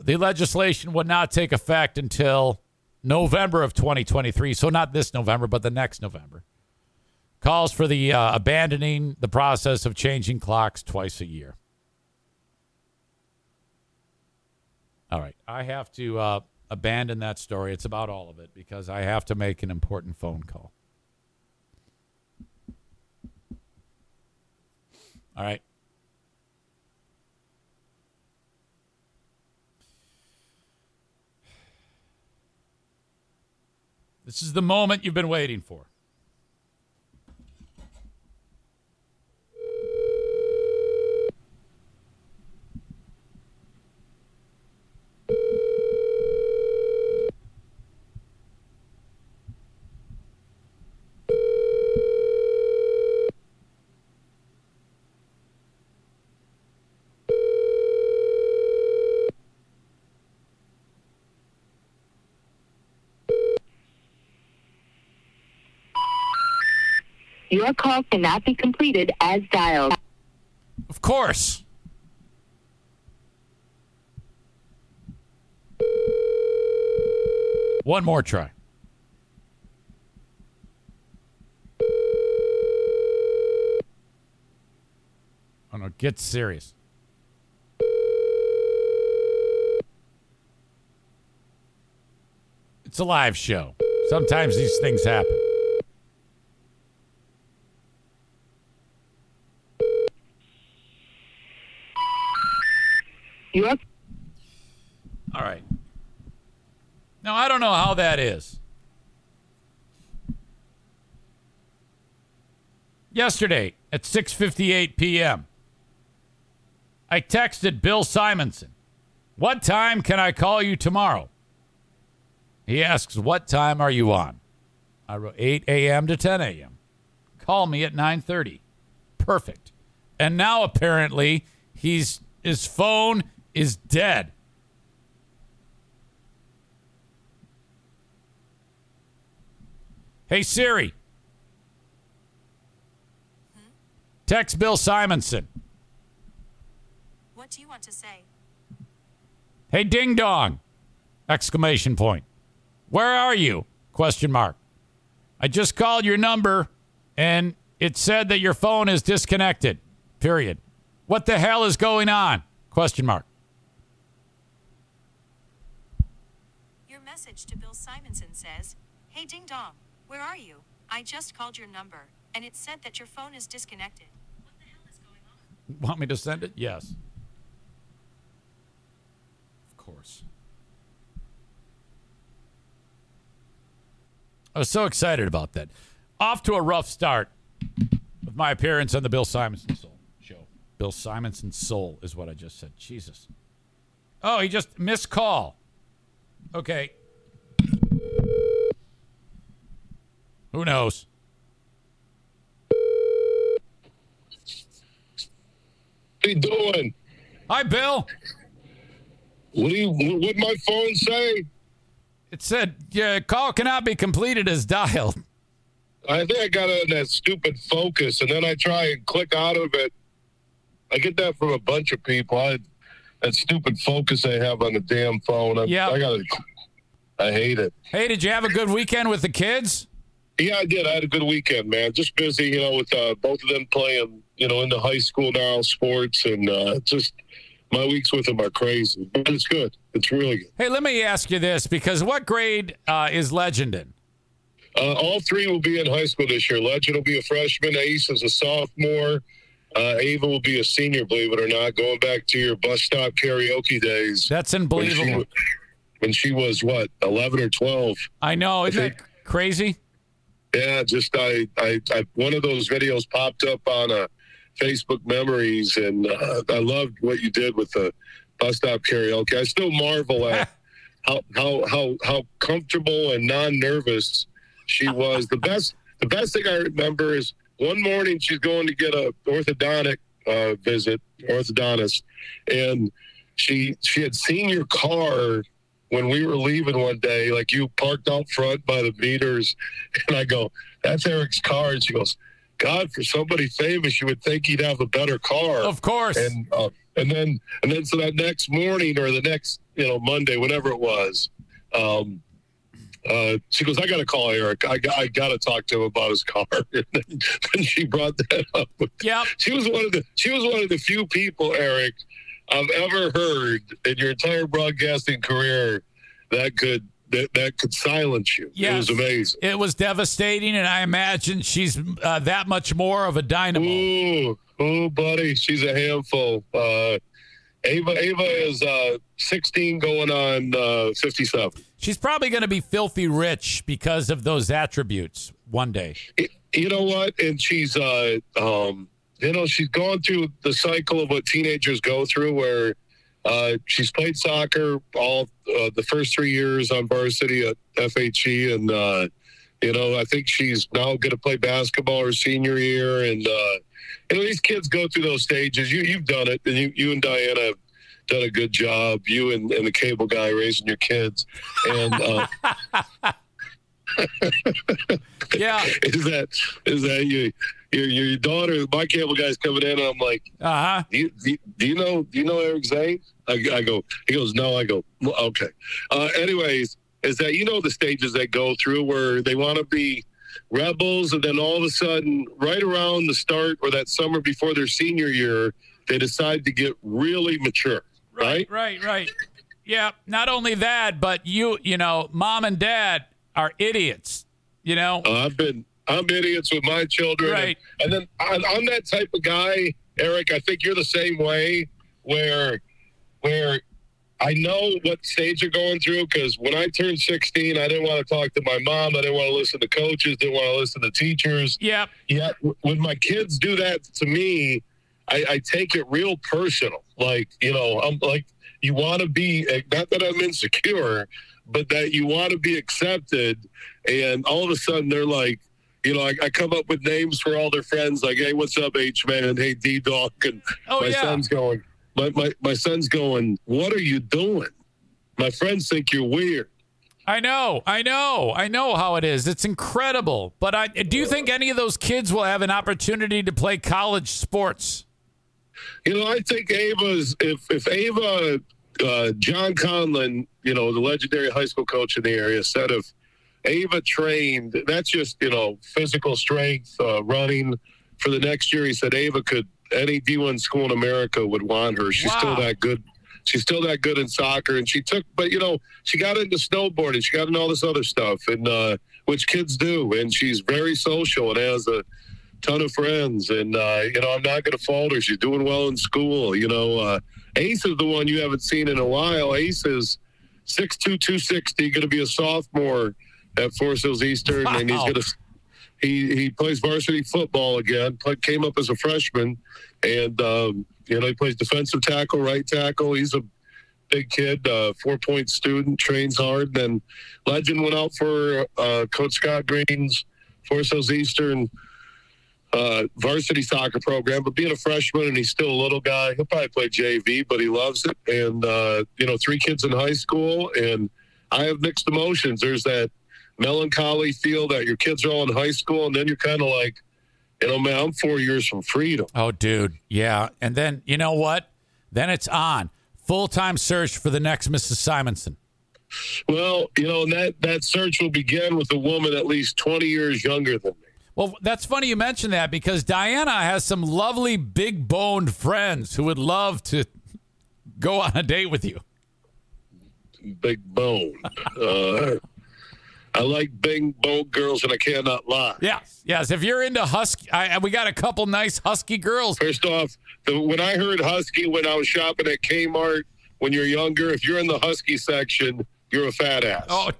The legislation would not take effect until November of 2023. So not this November, but the next November. Calls for the uh, abandoning the process of changing clocks twice a year. All right. I have to uh, abandon that story. It's about all of it because I have to make an important phone call. All right. This is the moment you've been waiting for. Your call cannot be completed as dialed. Of course. One more try. Oh no, get serious. It's a live show. Sometimes these things happen. All right. Now I don't know how that is. Yesterday at 6:58 p.m. I texted Bill Simonson, What time can I call you tomorrow? He asks, What time are you on? I wrote 8 a.m. to 10 a.m. Call me at 9:30. Perfect. And now apparently he's his phone is dead. Hey Siri. Text Bill Simonson. What do you want to say? Hey ding dong. Exclamation point. Where are you? Question mark. I just called your number and it said that your phone is disconnected. Period. What the hell is going on? Question mark. Your message to Bill Simonson says, Hey Ding Dong, where are you? I just called your number, and it said that your phone is disconnected. What the hell is going on? Want me to send it? Yes. Of course. I was so excited about that. Off to a rough start with my appearance on the Bill Simonson Soul show. Bill Simonson Soul is what I just said. Jesus. Oh, he just missed call. Okay. Who knows? What are you doing? Hi, Bill. What do you? What my phone say? It said, yeah, call cannot be completed as dialed. I think I got on that stupid focus, and then I try and click out of it. I get that from a bunch of people. I, that stupid focus I have on the damn phone. I, Yeah. I got. I hate it. Hey, did you have a good weekend with the kids? Yeah, I did. I had a good weekend, man. Just busy, you know, with uh, both of them playing, you know, into high school now, sports, and uh, just my weeks with them are crazy. But it's good. It's really good. Hey, let me ask you this because what grade uh, is Legend in? Uh, all three will be in high school this year. Legend will be a freshman. Ace is a sophomore. Uh, Ava will be a senior, believe it or not. Going back to your bus stop karaoke days. That's when she, unbelievable. when she was, what, 11 or 12? I know. Isn't that crazy? Yeah, just I, I, I, one of those videos popped up on uh, Facebook memories, and uh, I loved what you did with the bus stop karaoke. I still marvel at *laughs* how how how how comfortable and non-nervous she was. The best the best thing I remember is one morning she's going to get a orthodontic uh, visit, orthodontist, and she she had seen your car when we were leaving one day, like you parked out front by the meters, *laughs* and I go, "That's Eric's car," and she goes, "God, for somebody famous, you would think he'd have a better car." Of course. and uh, and then and then so that next morning or the next you know Monday, whatever it was, um, uh, she goes, "I got to call Eric. I got I got to talk to him about his car." *laughs* and, then, and she brought that up. Yeah, She was one of the she was one of the few people, Eric, I've ever heard in your entire broadcasting career that could that, that could silence you. It was amazing. It was devastating, and I imagine she's uh, that much more of a dynamo. Ooh, ooh, buddy, she's a handful. Uh, Ava, Ava is uh, 16, going on uh, 57. She's probably going to be filthy rich because of those attributes one day. You know what? And she's, uh, um, you know, she's gone through the cycle of what teenagers go through, where uh, she's played soccer all uh, the first three years on varsity at FHE, and uh, you know, I think she's now going to play basketball her senior year, and uh, you know, these kids go through those stages. You you've done it, and you you and Diana have done a good job. You and, and the cable guy raising your kids, and. Uh, *laughs* *laughs* Yeah. is that is that you your your daughter my cable guy's coming in and i'm like Uh huh. do you, do you, do you know do you know eric zane I, I go he goes no i go okay uh anyways is that you know the stages they go through where they want to be rebels and then all of a sudden right around the start or that summer before their senior year they decide to get really mature right, Right, right. Yeah. Not only that, but you, you know, mom and dad are idiots. You know. Uh, I've been I'm idiots with my children, Right. And, and then I'm, I'm that type of guy, Eric. I think you're the same way, where where I know what stage you're going through because when I turned 16, I didn't want to talk to my mom. I didn't want to listen to coaches. Didn't want to listen to teachers. Yeah. Yet w- when my kids do that to me, I, I take it real personal. Like, you know, I'm like, you want to be, eh, not that I'm insecure, but that you want to be accepted. And all of a sudden they're like, you know, I, I come up with names for all their friends, like, hey, what's up, H man? Hey, D Dog. And Oh, my yeah. son's going, my, my, my son's going, what are you doing? My friends think you're weird. I know, I know, I know how it is. It's incredible. But I do you think any of those kids will have an opportunity to play college sports? You know, I think Ava's if if Ava uh, John Conlon, you know, the legendary high school coach in the area, said if Ava trained, that's just you know physical strength, uh, running for the next year. He said Ava could any D1 school in America would want her. She's still that good. She's still that good in soccer, and she took, but you know, she got into snowboarding. She got into all this other stuff, and uh, which kids do. And she's very social and has a ton of friends. And uh, you know, I'm not going to fault her. She's doing well in school. You know, uh, Ace is the one you haven't seen in a while. Ace is 6'2", 260, going to be a sophomore at Forest Hills Eastern, and he's going to. He, he plays varsity football again. Play, came up as a freshman, and um, you know he plays defensive tackle, right tackle. He's a big kid, uh, four point student, trains hard. Then Legend went out for uh, Coach Scott Green's Forest Hills Eastern uh, varsity soccer program. But being a freshman and he's still a little guy, he'll probably play JV, but he loves it. And uh, you know, three kids in high school, and I have mixed emotions. There's that melancholy feel that your kids are all in high school, and then you're kind of like, you know, man, I'm four years from freedom. Oh, dude, yeah. And then you know what? Then it's on full time search for the next Mrs. Simonson. Well, you know, that that search will begin with a woman at least 20 years younger than me. Well, that's funny you mentioned that because Diana has some lovely big boned friends who would love to go on a date with you. Big bone. Uh, I like big bone girls, and I cannot lie. Yes, yes. If you're into husky, I, we got a couple nice husky girls. First off, the, when I heard husky when I was shopping at Kmart when you're younger, if you're in the husky section, you're a fat ass. Oh,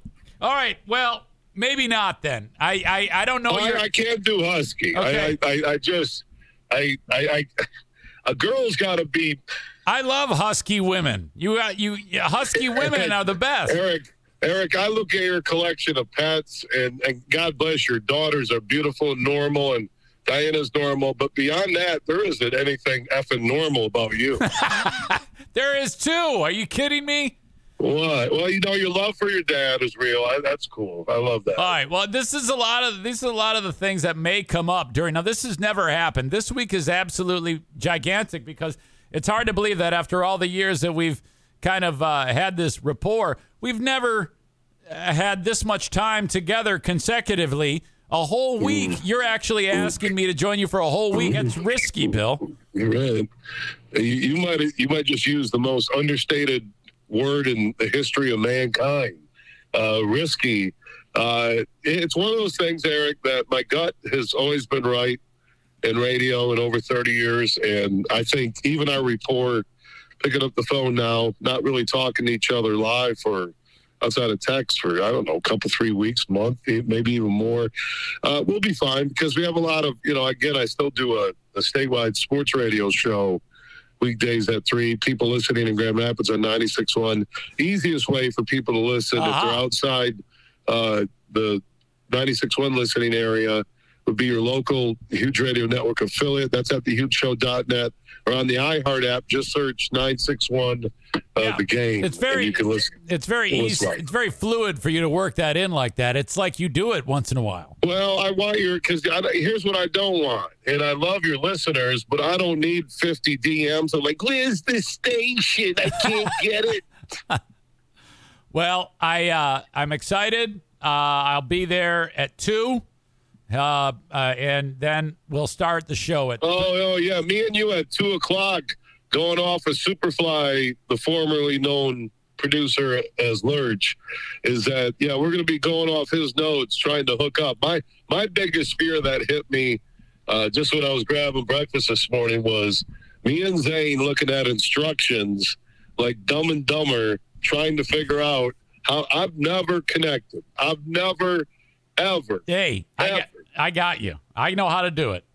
all right. Well, maybe not then. I I, I don't know. Oh, I, I can't do husky. Okay. I, I, I, I just, I, I, I a girl's got to be I love husky women. You got you husky *laughs* women are the best. Eric. Eric, I look at your collection of pets, and, and God bless your daughters are beautiful and normal, and Diana's normal. But beyond that, there isn't anything effing normal about you. *laughs* There is too. Are you kidding me? what? Well, you know, your love for your dad is real. I, that's cool. I love that. All right. Well, this is a lot of these are a lot of the things that may come up during. Now, this has never happened. This week is absolutely gigantic because it's hard to believe that after all the years that we've kind of uh, had this rapport, we've never uh, had this much time together consecutively. A whole week. You're actually asking me to join you for a whole week. It's risky, Bill. You're right. You, you might you might just use the most understated word in the history of mankind. Uh, risky. Uh, it's one of those things, Eric, that my gut has always been right in radio in over 30 years, and I think even our report picking up the phone now, not really talking to each other live for outside of text for I don't know a couple three weeks, month, maybe even more. Uh, we'll be fine because we have a lot of you know. Again, I still do a, a statewide sports radio show weekdays at three. People listening in Grand Rapids on 96.1. Easiest way for people to listen if Uh-huh. they're outside uh, the 96.1 listening area would be your local Huge Radio Network affiliate. That's at thehugeshow.net or on the iHeart app. Just search 961 uh, Yeah. the game. It's very and you can listen. It's very easy. It's very fluid for you to work that in like that. It's like you do it once in a while. Well, I want your because here's what I don't want, and I love your listeners, but I don't need 50 DMs I'm like, "Where's the station? I can't get it." *laughs* *laughs* Well, I uh, I'm excited. Uh, I'll be there at two, uh, uh, and then we'll start the show at. Oh, oh yeah, me and you at two o'clock going off of Superfly, the formerly known producer as Lurch, is that yeah we're going to be going off his notes trying to hook up. My my biggest fear that hit me uh, just when I was grabbing breakfast this morning was me and Zane looking at instructions like Dumb and Dumber, trying to figure out how I've never connected. I've never ever Hey, I got, Ever. I got you. I know how to do it.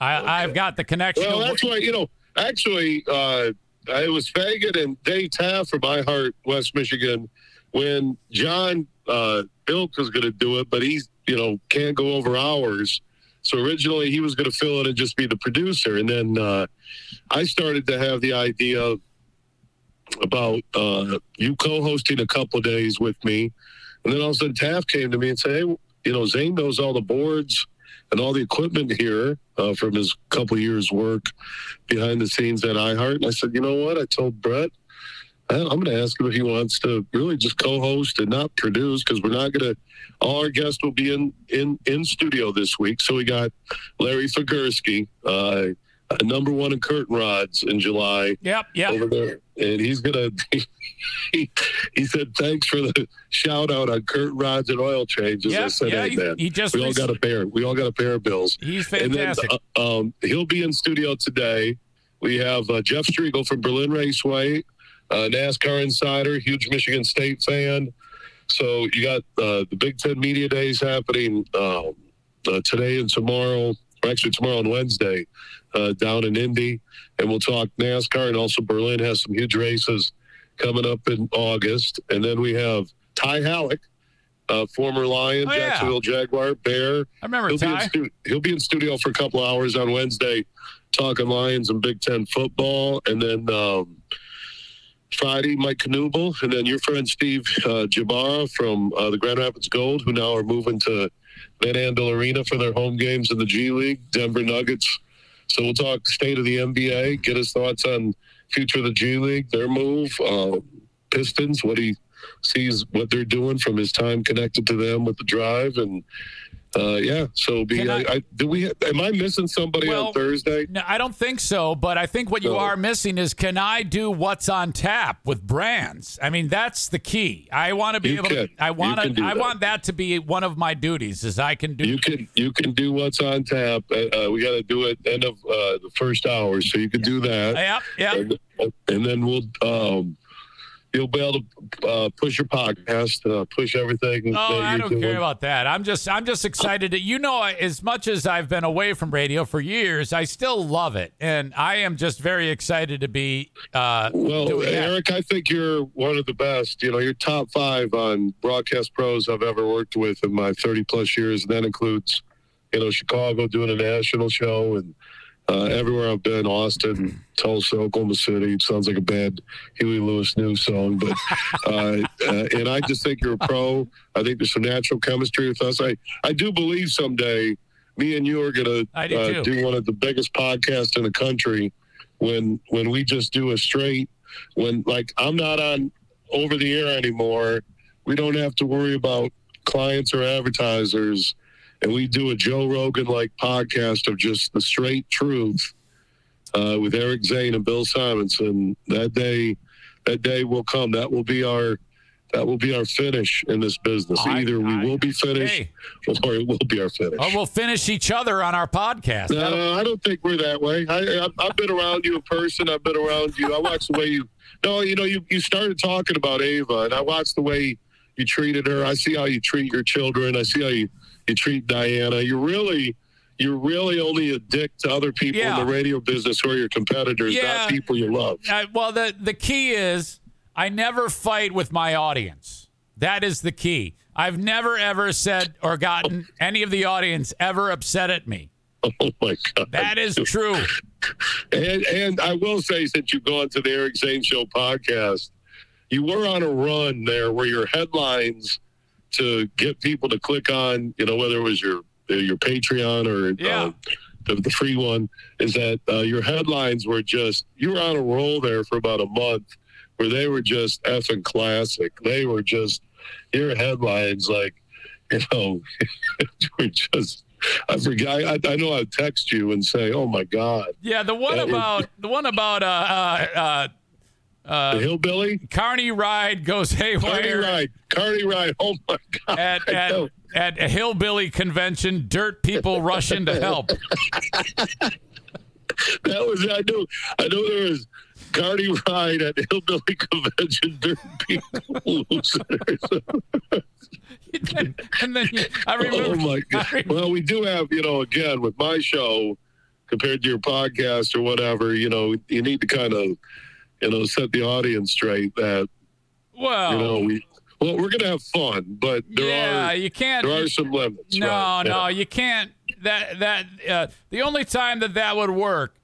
I, I've got the connection. Well, that's why you know. Actually, uh, it was Fagan and Dave Taft from I Heart West Michigan when John uh, Bilk was going to do it, but he's you know can't go over hours. So originally he was going to fill in and just be the producer, and then uh, I started to have the idea about uh, you co-hosting a couple of days with me, and then all of a sudden Taft came to me and said, "Hey, you know Zane knows all the boards." And all the equipment here uh, from his couple years' work behind the scenes at iHeart. And I said, you know what? I told Brett, I'm going to ask him if he wants to really just co-host and not produce because we're not going to. All our guests will be in in in studio this week. So we got Larry Figursky, uh, number one in curtain rods in July Yep, yep. over there, and he's gonna. *laughs* He, he said thanks for the shout out on curtain rods and oil changes. I said, yeah, hey he- man, he just we all got a pair. We all got a pair of bills. He's And then fantastic. uh, um, he'll be in studio today. We have uh, Jeff Striegel from Berlin Raceway, uh, NASCAR insider, huge Michigan State fan. So you got uh, the Big Ten Media Days happening um, uh, today and tomorrow, or actually tomorrow and Wednesday, uh, down in Indy, and we'll talk NASCAR and also Berlin has some huge races coming up in August, and then we have Ty Hallock, uh, former Lion, Oh, yeah. Jacksonville Jaguar, Bear. I remember He'll be, in Ty. stu- he'll be in studio for a couple hours on Wednesday, talking Lions and Big Ten football, and then um, Friday Mike Knuble, and then your friend Steve uh, Jbara from uh, the Grand Rapids Gold, who now are moving to Van Andel Arena for their home games in the G League, Denver Nuggets. So we'll talk state of the NBA, get his thoughts on future of the G League, their move, uh, Pistons, what he sees, what they're doing from his time connected to them with the drive, and uh, yeah. So be I, I- do we? Am I missing somebody Well, on Thursday? No, I don't think so, but I think what you No. are missing is can I do what's on tap with brands? I mean, that's the key. I want to be You able can. to I want to I that. want that to be one of my duties is I can do You can you can do what's on tap. Uh, uh, we got to do it end of uh, the first hour, so you can do that. Yep, yep. and, and then we'll um, you'll be able to uh, push your podcast, uh, push everything. Oh, I don't doing. care about that. I'm just I'm just excited that you know as much as I've been away from radio for years, I still love it, and I am just very excited to be. Uh, Well, doing that. Eric, I think you're one of the best. You know, you're top five on broadcast pros I've ever worked with in my 30 plus years. And that includes, you know, Chicago doing a national show and uh, everywhere I've been, Austin, Tulsa, Oklahoma City. It sounds like a bad Huey Lewis News song, but *laughs* uh, uh, and I just think you're a pro. I think there's some natural chemistry with us. I I do believe someday me and you are gonna do uh, do one of the biggest podcasts in the country when when we just do a straight when like I'm not on over the air anymore. We don't have to worry about clients or advertisers, and we do a Joe Rogan like podcast of just the straight truth uh, with Eric Zane and Bill Simonson. That day, that day will come. That will be our that will be our finish in this business. I- Either we I- will be finished, Hey, or it will be our finish. or we'll finish each other on our podcast. That'll- No, I don't think we're that way. I, I've been around you in person. I've been around you. I watched the way you. No, you know, you, you started talking about Ava, and I watched the way you treated her. I see how you treat your children. I see how you, you treat Diana. You're really, you're really only a dick to other people Yeah. in the radio business who are your competitors, Yeah. not people you love. Uh, well, the the key is I never fight with my audience. That is the key. I've never ever said or gotten any of the audience ever upset at me. *laughs* Oh my god, That is true. And and I will say, since you've gone to the Eric Zane Show podcast, you were on a run there where your headlines to get people to click on, you know, whether it was your your Patreon or Yeah. uh, the, the free one, is that uh, your headlines were just you were on a roll there for about a month where they were just effing classic. They were just your headlines, like you know, *laughs* were just. I forgot. I, I know I'd text you and say, "Oh my God, Yeah, the one about the one about uh uh uh, the hillbilly." Carney ride goes *laughs* haywire. Carney ride, Carney ride. Oh my God! at at, at a hillbilly convention. Dirt people rush in to help. *laughs* that was I knew. I knew there was Carney ride at hillbilly convention. Dirt people *laughs* and then you, I remember. oh my God! remember- Well, we do have you know again with my show compared to your podcast or whatever. You know, you need to kind of, you know, set the audience straight that Well, you know we. Well, we're gonna have fun, but there yeah, are you can't. there are some limits. no, right? no, Yeah. you can't. That that uh, the only time that that would work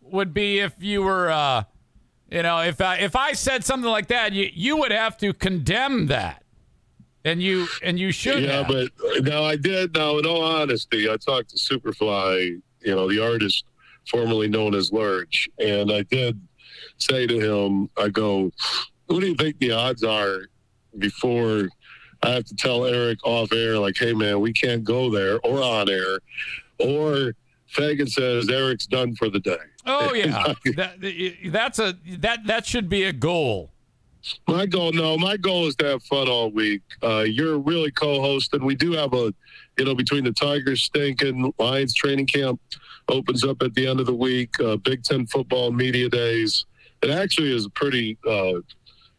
would be if you were, uh, you know, if I if I said something like that, you you would have to condemn that, and you and you should. Yeah, have. but now I did. Now, in all honesty, I talked to Superfly, you know, the artist formerly known as Lurch, and I did say to him, I go, "What do you think the odds are before I have to tell Eric off air, like, hey man, we can't go there, or on air, or Fagan says Eric's done for the day." oh *laughs* yeah, that, that's a that that should be a goal. My goal, no, my goal is to have fun all week. Uh, you're really co-hosting. We do have a, you know, between the Tigers stinking, Lions training camp opens up at the end of the week. Uh, Big Ten football media days. It actually is a pretty uh,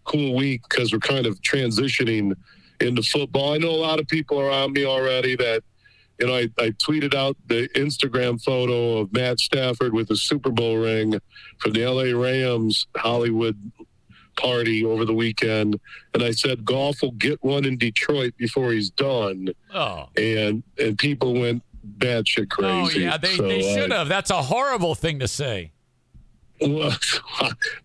cool week because we're kind of transitioning into football. I know a lot of people around me already that, you know, I, I tweeted out the Instagram photo of Matt Stafford with a Super Bowl ring from the LA Rams Hollywood party over the weekend, and I said Goff will get one in Detroit before he's done, Oh. and and people went batshit crazy. Oh yeah, they, So, they should have. That's a horrible thing to say. *laughs* well,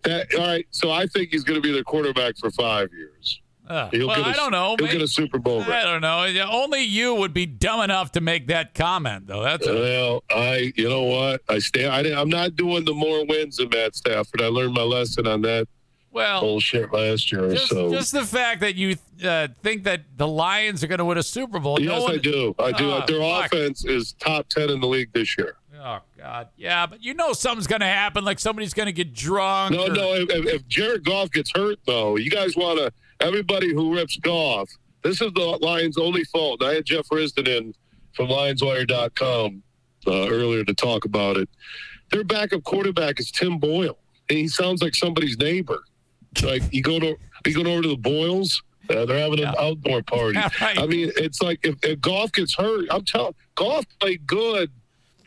that, all right, so I think he's going to be their quarterback for five years. Uh, He'll well, get a- I don't know. He'll Maybe- get a Super Bowl I don't know. Only you would be dumb enough to make that comment, though. That's Well, I, you know what? I stay. I, I'm not doing the more wins than Matt Stafford. I learned my lesson on that well. bullshit last year. Just, so just the fact that you uh, think that the Lions are going to win a Super Bowl. yes, no one, I do. I do. Oh, Their fuck. offense is top ten in the league this year. Oh God, yeah, but you know something's going to happen. Like somebody's going to get drunk. No, or- no. If, if, Jared Goff gets hurt, though, you guys want to. Everybody who rips Goff, this is the Lions' only fault. I had Jeff Risdon in from LionsWire.com uh, earlier to talk about it. Their backup quarterback is Tim Boyle, and he sounds like somebody's neighbor. Like you go to you go over to the Boyles. Uh, they're having an Yeah. outdoor party. *laughs* Right. I mean, it's like if, if Goff gets hurt, I'm telling. Goff played good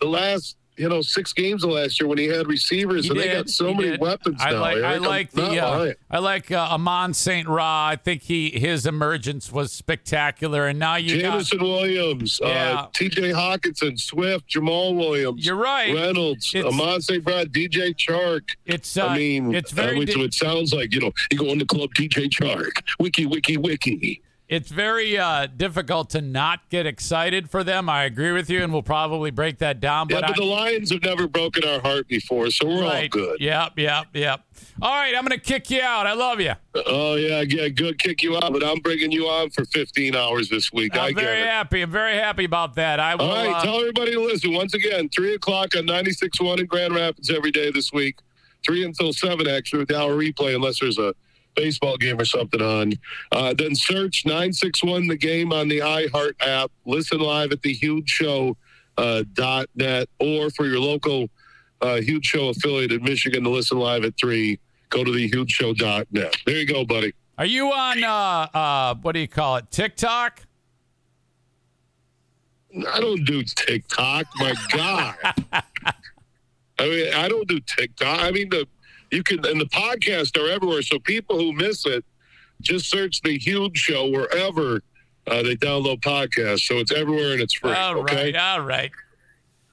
the last you know six games of last year when he had receivers, He and did, they got so many did. weapons I now. like, I. I'm like the, uh. I like uh, Amon Saint Ra. I think he his emergence was spectacular, and now you got. Jameson Williams, Yeah. uh, T.J. Hockenson, Swift, Jamal Williams, You're right. Reynolds, It's- Amon St. Brown, DJ Chark. It's. Uh, I mean, it's uh, very. which, di- it sounds like you know you go in the club, DJ Chark, wiki, wiki, wiki. It's very uh, difficult to not get excited for them. I agree with you, and we'll probably break that down. Yeah, But, but the Lions have never broken our heart before, so we're all right, good. Yep, yep, yep. All right, I'm going to kick you out. I love you. Oh yeah, yeah, good. Kick you out, but I'm bringing you on for 15 hours this week. I I'm get very happy. I'm very happy about that. I will. All right, uh, tell everybody to listen. Once again, 3 o'clock on 96.1 in Grand Rapids every day this week. 3 until 7, actually, with the hour replay, unless there's a baseball game or something on. Uh, then search 961 The Game on the iHeart app. Listen live at the Huge Show uh, dot net or for your local uh, Huge Show affiliate in Michigan to listen live at 3. Go to the Huge Show dot net. There you go, buddy. Are you on? Uh, uh, what do you call it? TikTok? I don't do TikTok. My God. *laughs* I mean, I don't do TikTok. I mean, the you can and the podcasts are everywhere. So people who miss it, just search the Huge Show wherever uh, they download podcasts. So it's everywhere and it's free. All right, okay. all right.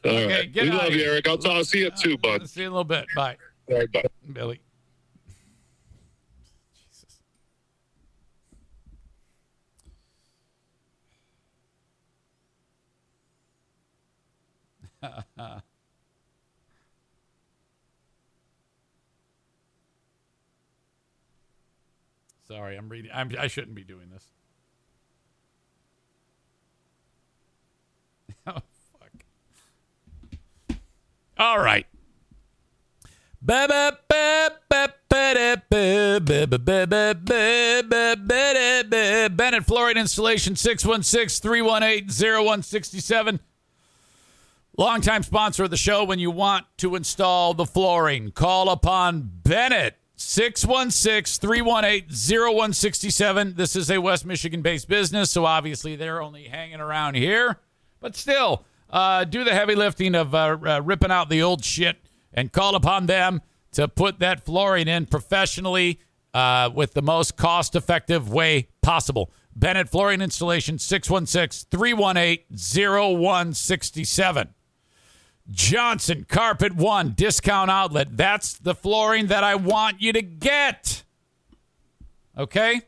All Okay, right. get We love you, here. Eric. I'll, I'll see you at two, bud. See you in a little bit. Bye, All right, bye. Billy. Jesus. *laughs* *laughs* Sorry, I'm reading. I'm, I shouldn't be doing this. oh, fuck. All right. Bennett Flooring Installation 616 318 0167. Longtime sponsor of the show. When you want to install the flooring, call upon Bennett 616 318 0167. This is a West Michigan based business, so obviously they're only hanging around here. But still, uh, do the heavy lifting of uh, uh, ripping out the old shit and call upon them to put that flooring in professionally uh, with the most cost effective way possible. Bennett Flooring Installation 616 318 0167. Johnson Carpet One Discount Outlet. That's the flooring that I want you to get. Okay?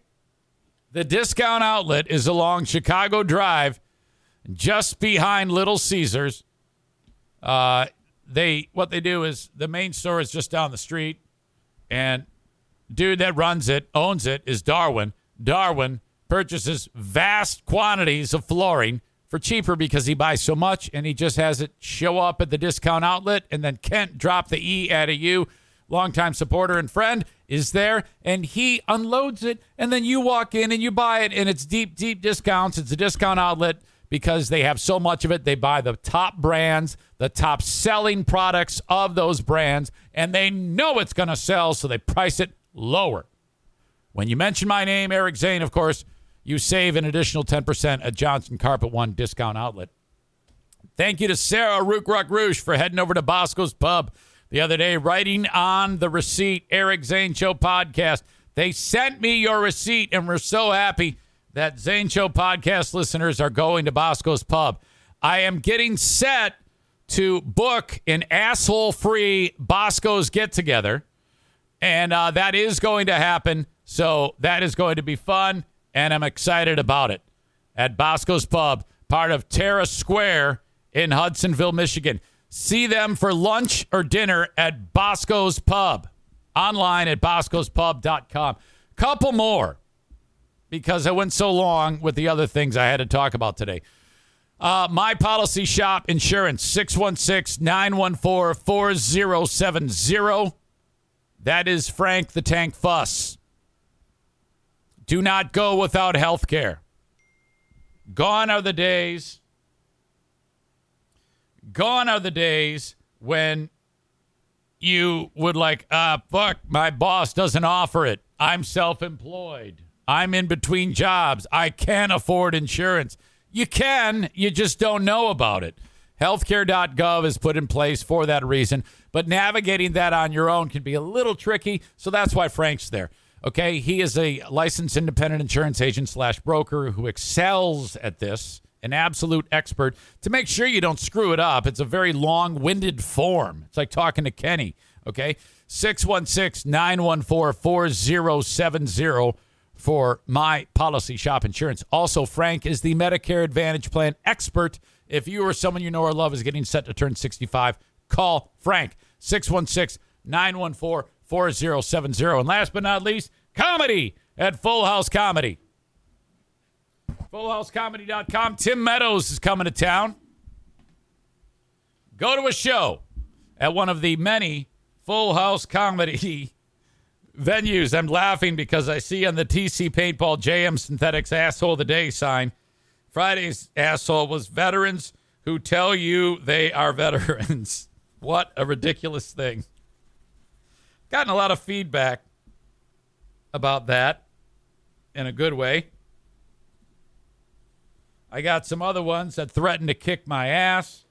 The discount outlet is along Chicago Drive, just behind Little Caesars. Uh, they what they do is the main store is just down the street, and dude that runs it, owns it, is Darwin. Darwin purchases vast quantities of flooring for cheaper because he buys so much and he just has it show up at the discount outlet. And then Kent drop the E out of you, longtime supporter and friend, is there and he unloads it. And then you walk in and you buy it and it's deep, deep discounts. It's a discount outlet because they have so much of it. They buy the top brands, the top selling products of those brands, and they know it's going to sell, so they price it lower. When you mention my name, Eric Zane, of course, you save an additional 10% at Johnson Carpet One discount outlet. Thank you to Sarah Rookruck Rouge for heading over to Bosco's Pub the other day, writing on the receipt, Eric Zane Show podcast. They sent me your receipt, and we're so happy that Zane Show podcast listeners are going to Bosco's Pub. I am getting set to book an asshole free Bosco's get together, and uh, that is going to happen. So that is going to be fun and I'm excited about it. At Bosco's Pub, part of Terra Square in Hudsonville, Michigan. See them for lunch or dinner at Bosco's Pub. Online at boscospub.com. Couple more because I went so long with the other things I had to talk about today. Uh, my policy shop insurance 616 914 4070. That is Frank the Tank Fuss. Do not go without health care. Gone are the days. Gone are the days when you would like, ah, fuck, my boss doesn't offer it. I'm self employed. I'm in between jobs. I can't afford insurance. You can, you just don't know about it. Healthcare.gov is put in place for that reason, but navigating that on your own can be a little tricky. So that's why Frank's there. Okay, he is a licensed independent insurance agent slash broker who excels at this, an absolute expert to make sure you don't screw it up. It's a very long winded form. It's like talking to Kenny. Okay, 616 914 4070 for my policy shop insurance. Also, Frank is the Medicare Advantage Plan expert. If you or someone you know or love is getting set to turn 65, call Frank 616 914 4070. And last but not least, comedy at Full House Comedy. FullHouseComedy.com. Tim Meadows is coming to town. Go to a show at one of the many Full House Comedy *laughs* venues. I'm laughing because I see on the TC Paintball JM Synthetics Asshole of the Day sign. Friday's asshole was veterans who tell you they are veterans. *laughs* what a ridiculous thing. Gotten a lot of feedback about that in a good way. I got some other ones that threaten to kick my ass.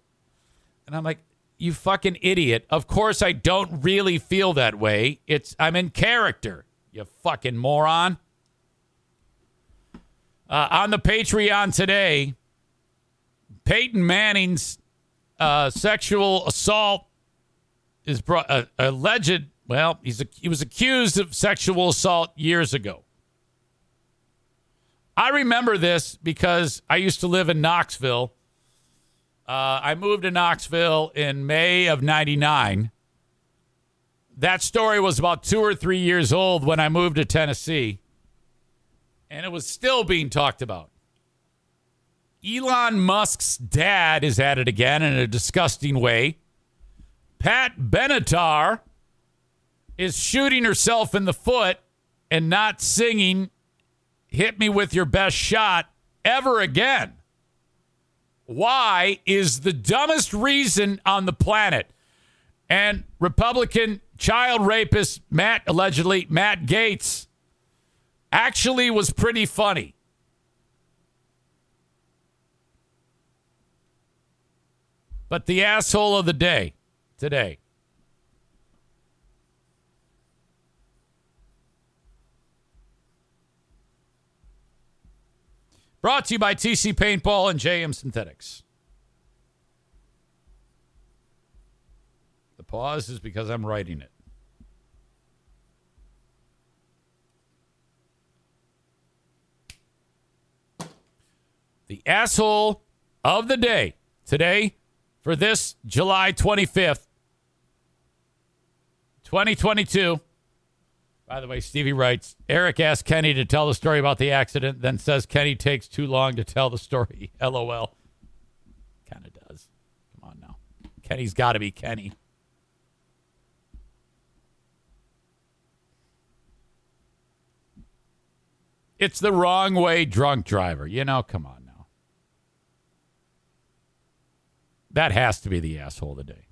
And I'm like, you fucking idiot. Of course I don't really feel that way. It's I'm in character. You fucking moron. Uh, on the Patreon today, Peyton Manning's uh, sexual assault is brought, uh, alleged well, he's a, he was accused of sexual assault years ago. I remember this because I used to live in Knoxville. Uh, I moved to Knoxville in May of 99. That story was about two or three years old when I moved to Tennessee, and it was still being talked about. Elon Musk's dad is at it again in a disgusting way. Pat Benatar is shooting herself in the foot and not singing Hit Me With Your Best Shot ever again. Why is the dumbest reason on the planet. And Republican child rapist Matt, allegedly, Matt Gaetz, actually was pretty funny. But the asshole of the day today. Brought to you by TC Paintball and JM Synthetics. The pause is because I'm writing it. The asshole of the day today for this July 25th, 2022. By the way, Stevie writes Eric asked Kenny to tell the story about the accident, then says Kenny takes too long to tell the story. *laughs* LOL. Kind of does. Come on now. Kenny's got to be Kenny. It's the wrong way drunk driver. You know, come on now. That has to be the asshole of the day.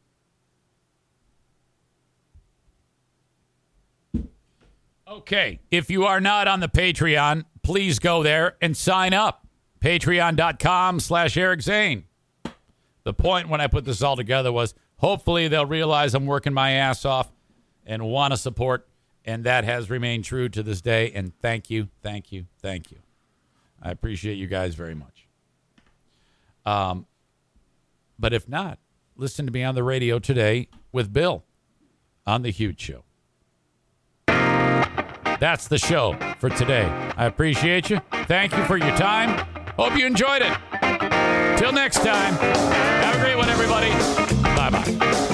Okay. If you are not on the Patreon, please go there and sign up. Patreon.com slash Eric Zane. The point when I put this all together was hopefully they'll realize I'm working my ass off and want to support. And that has remained true to this day. And thank you, thank you, thank you. I appreciate you guys very much. Um, but if not, listen to me on the radio today with Bill on The Huge Show. That's the show for today. I appreciate you. Thank you for your time. Hope you enjoyed it. Till next time, have a great one, everybody. Bye bye.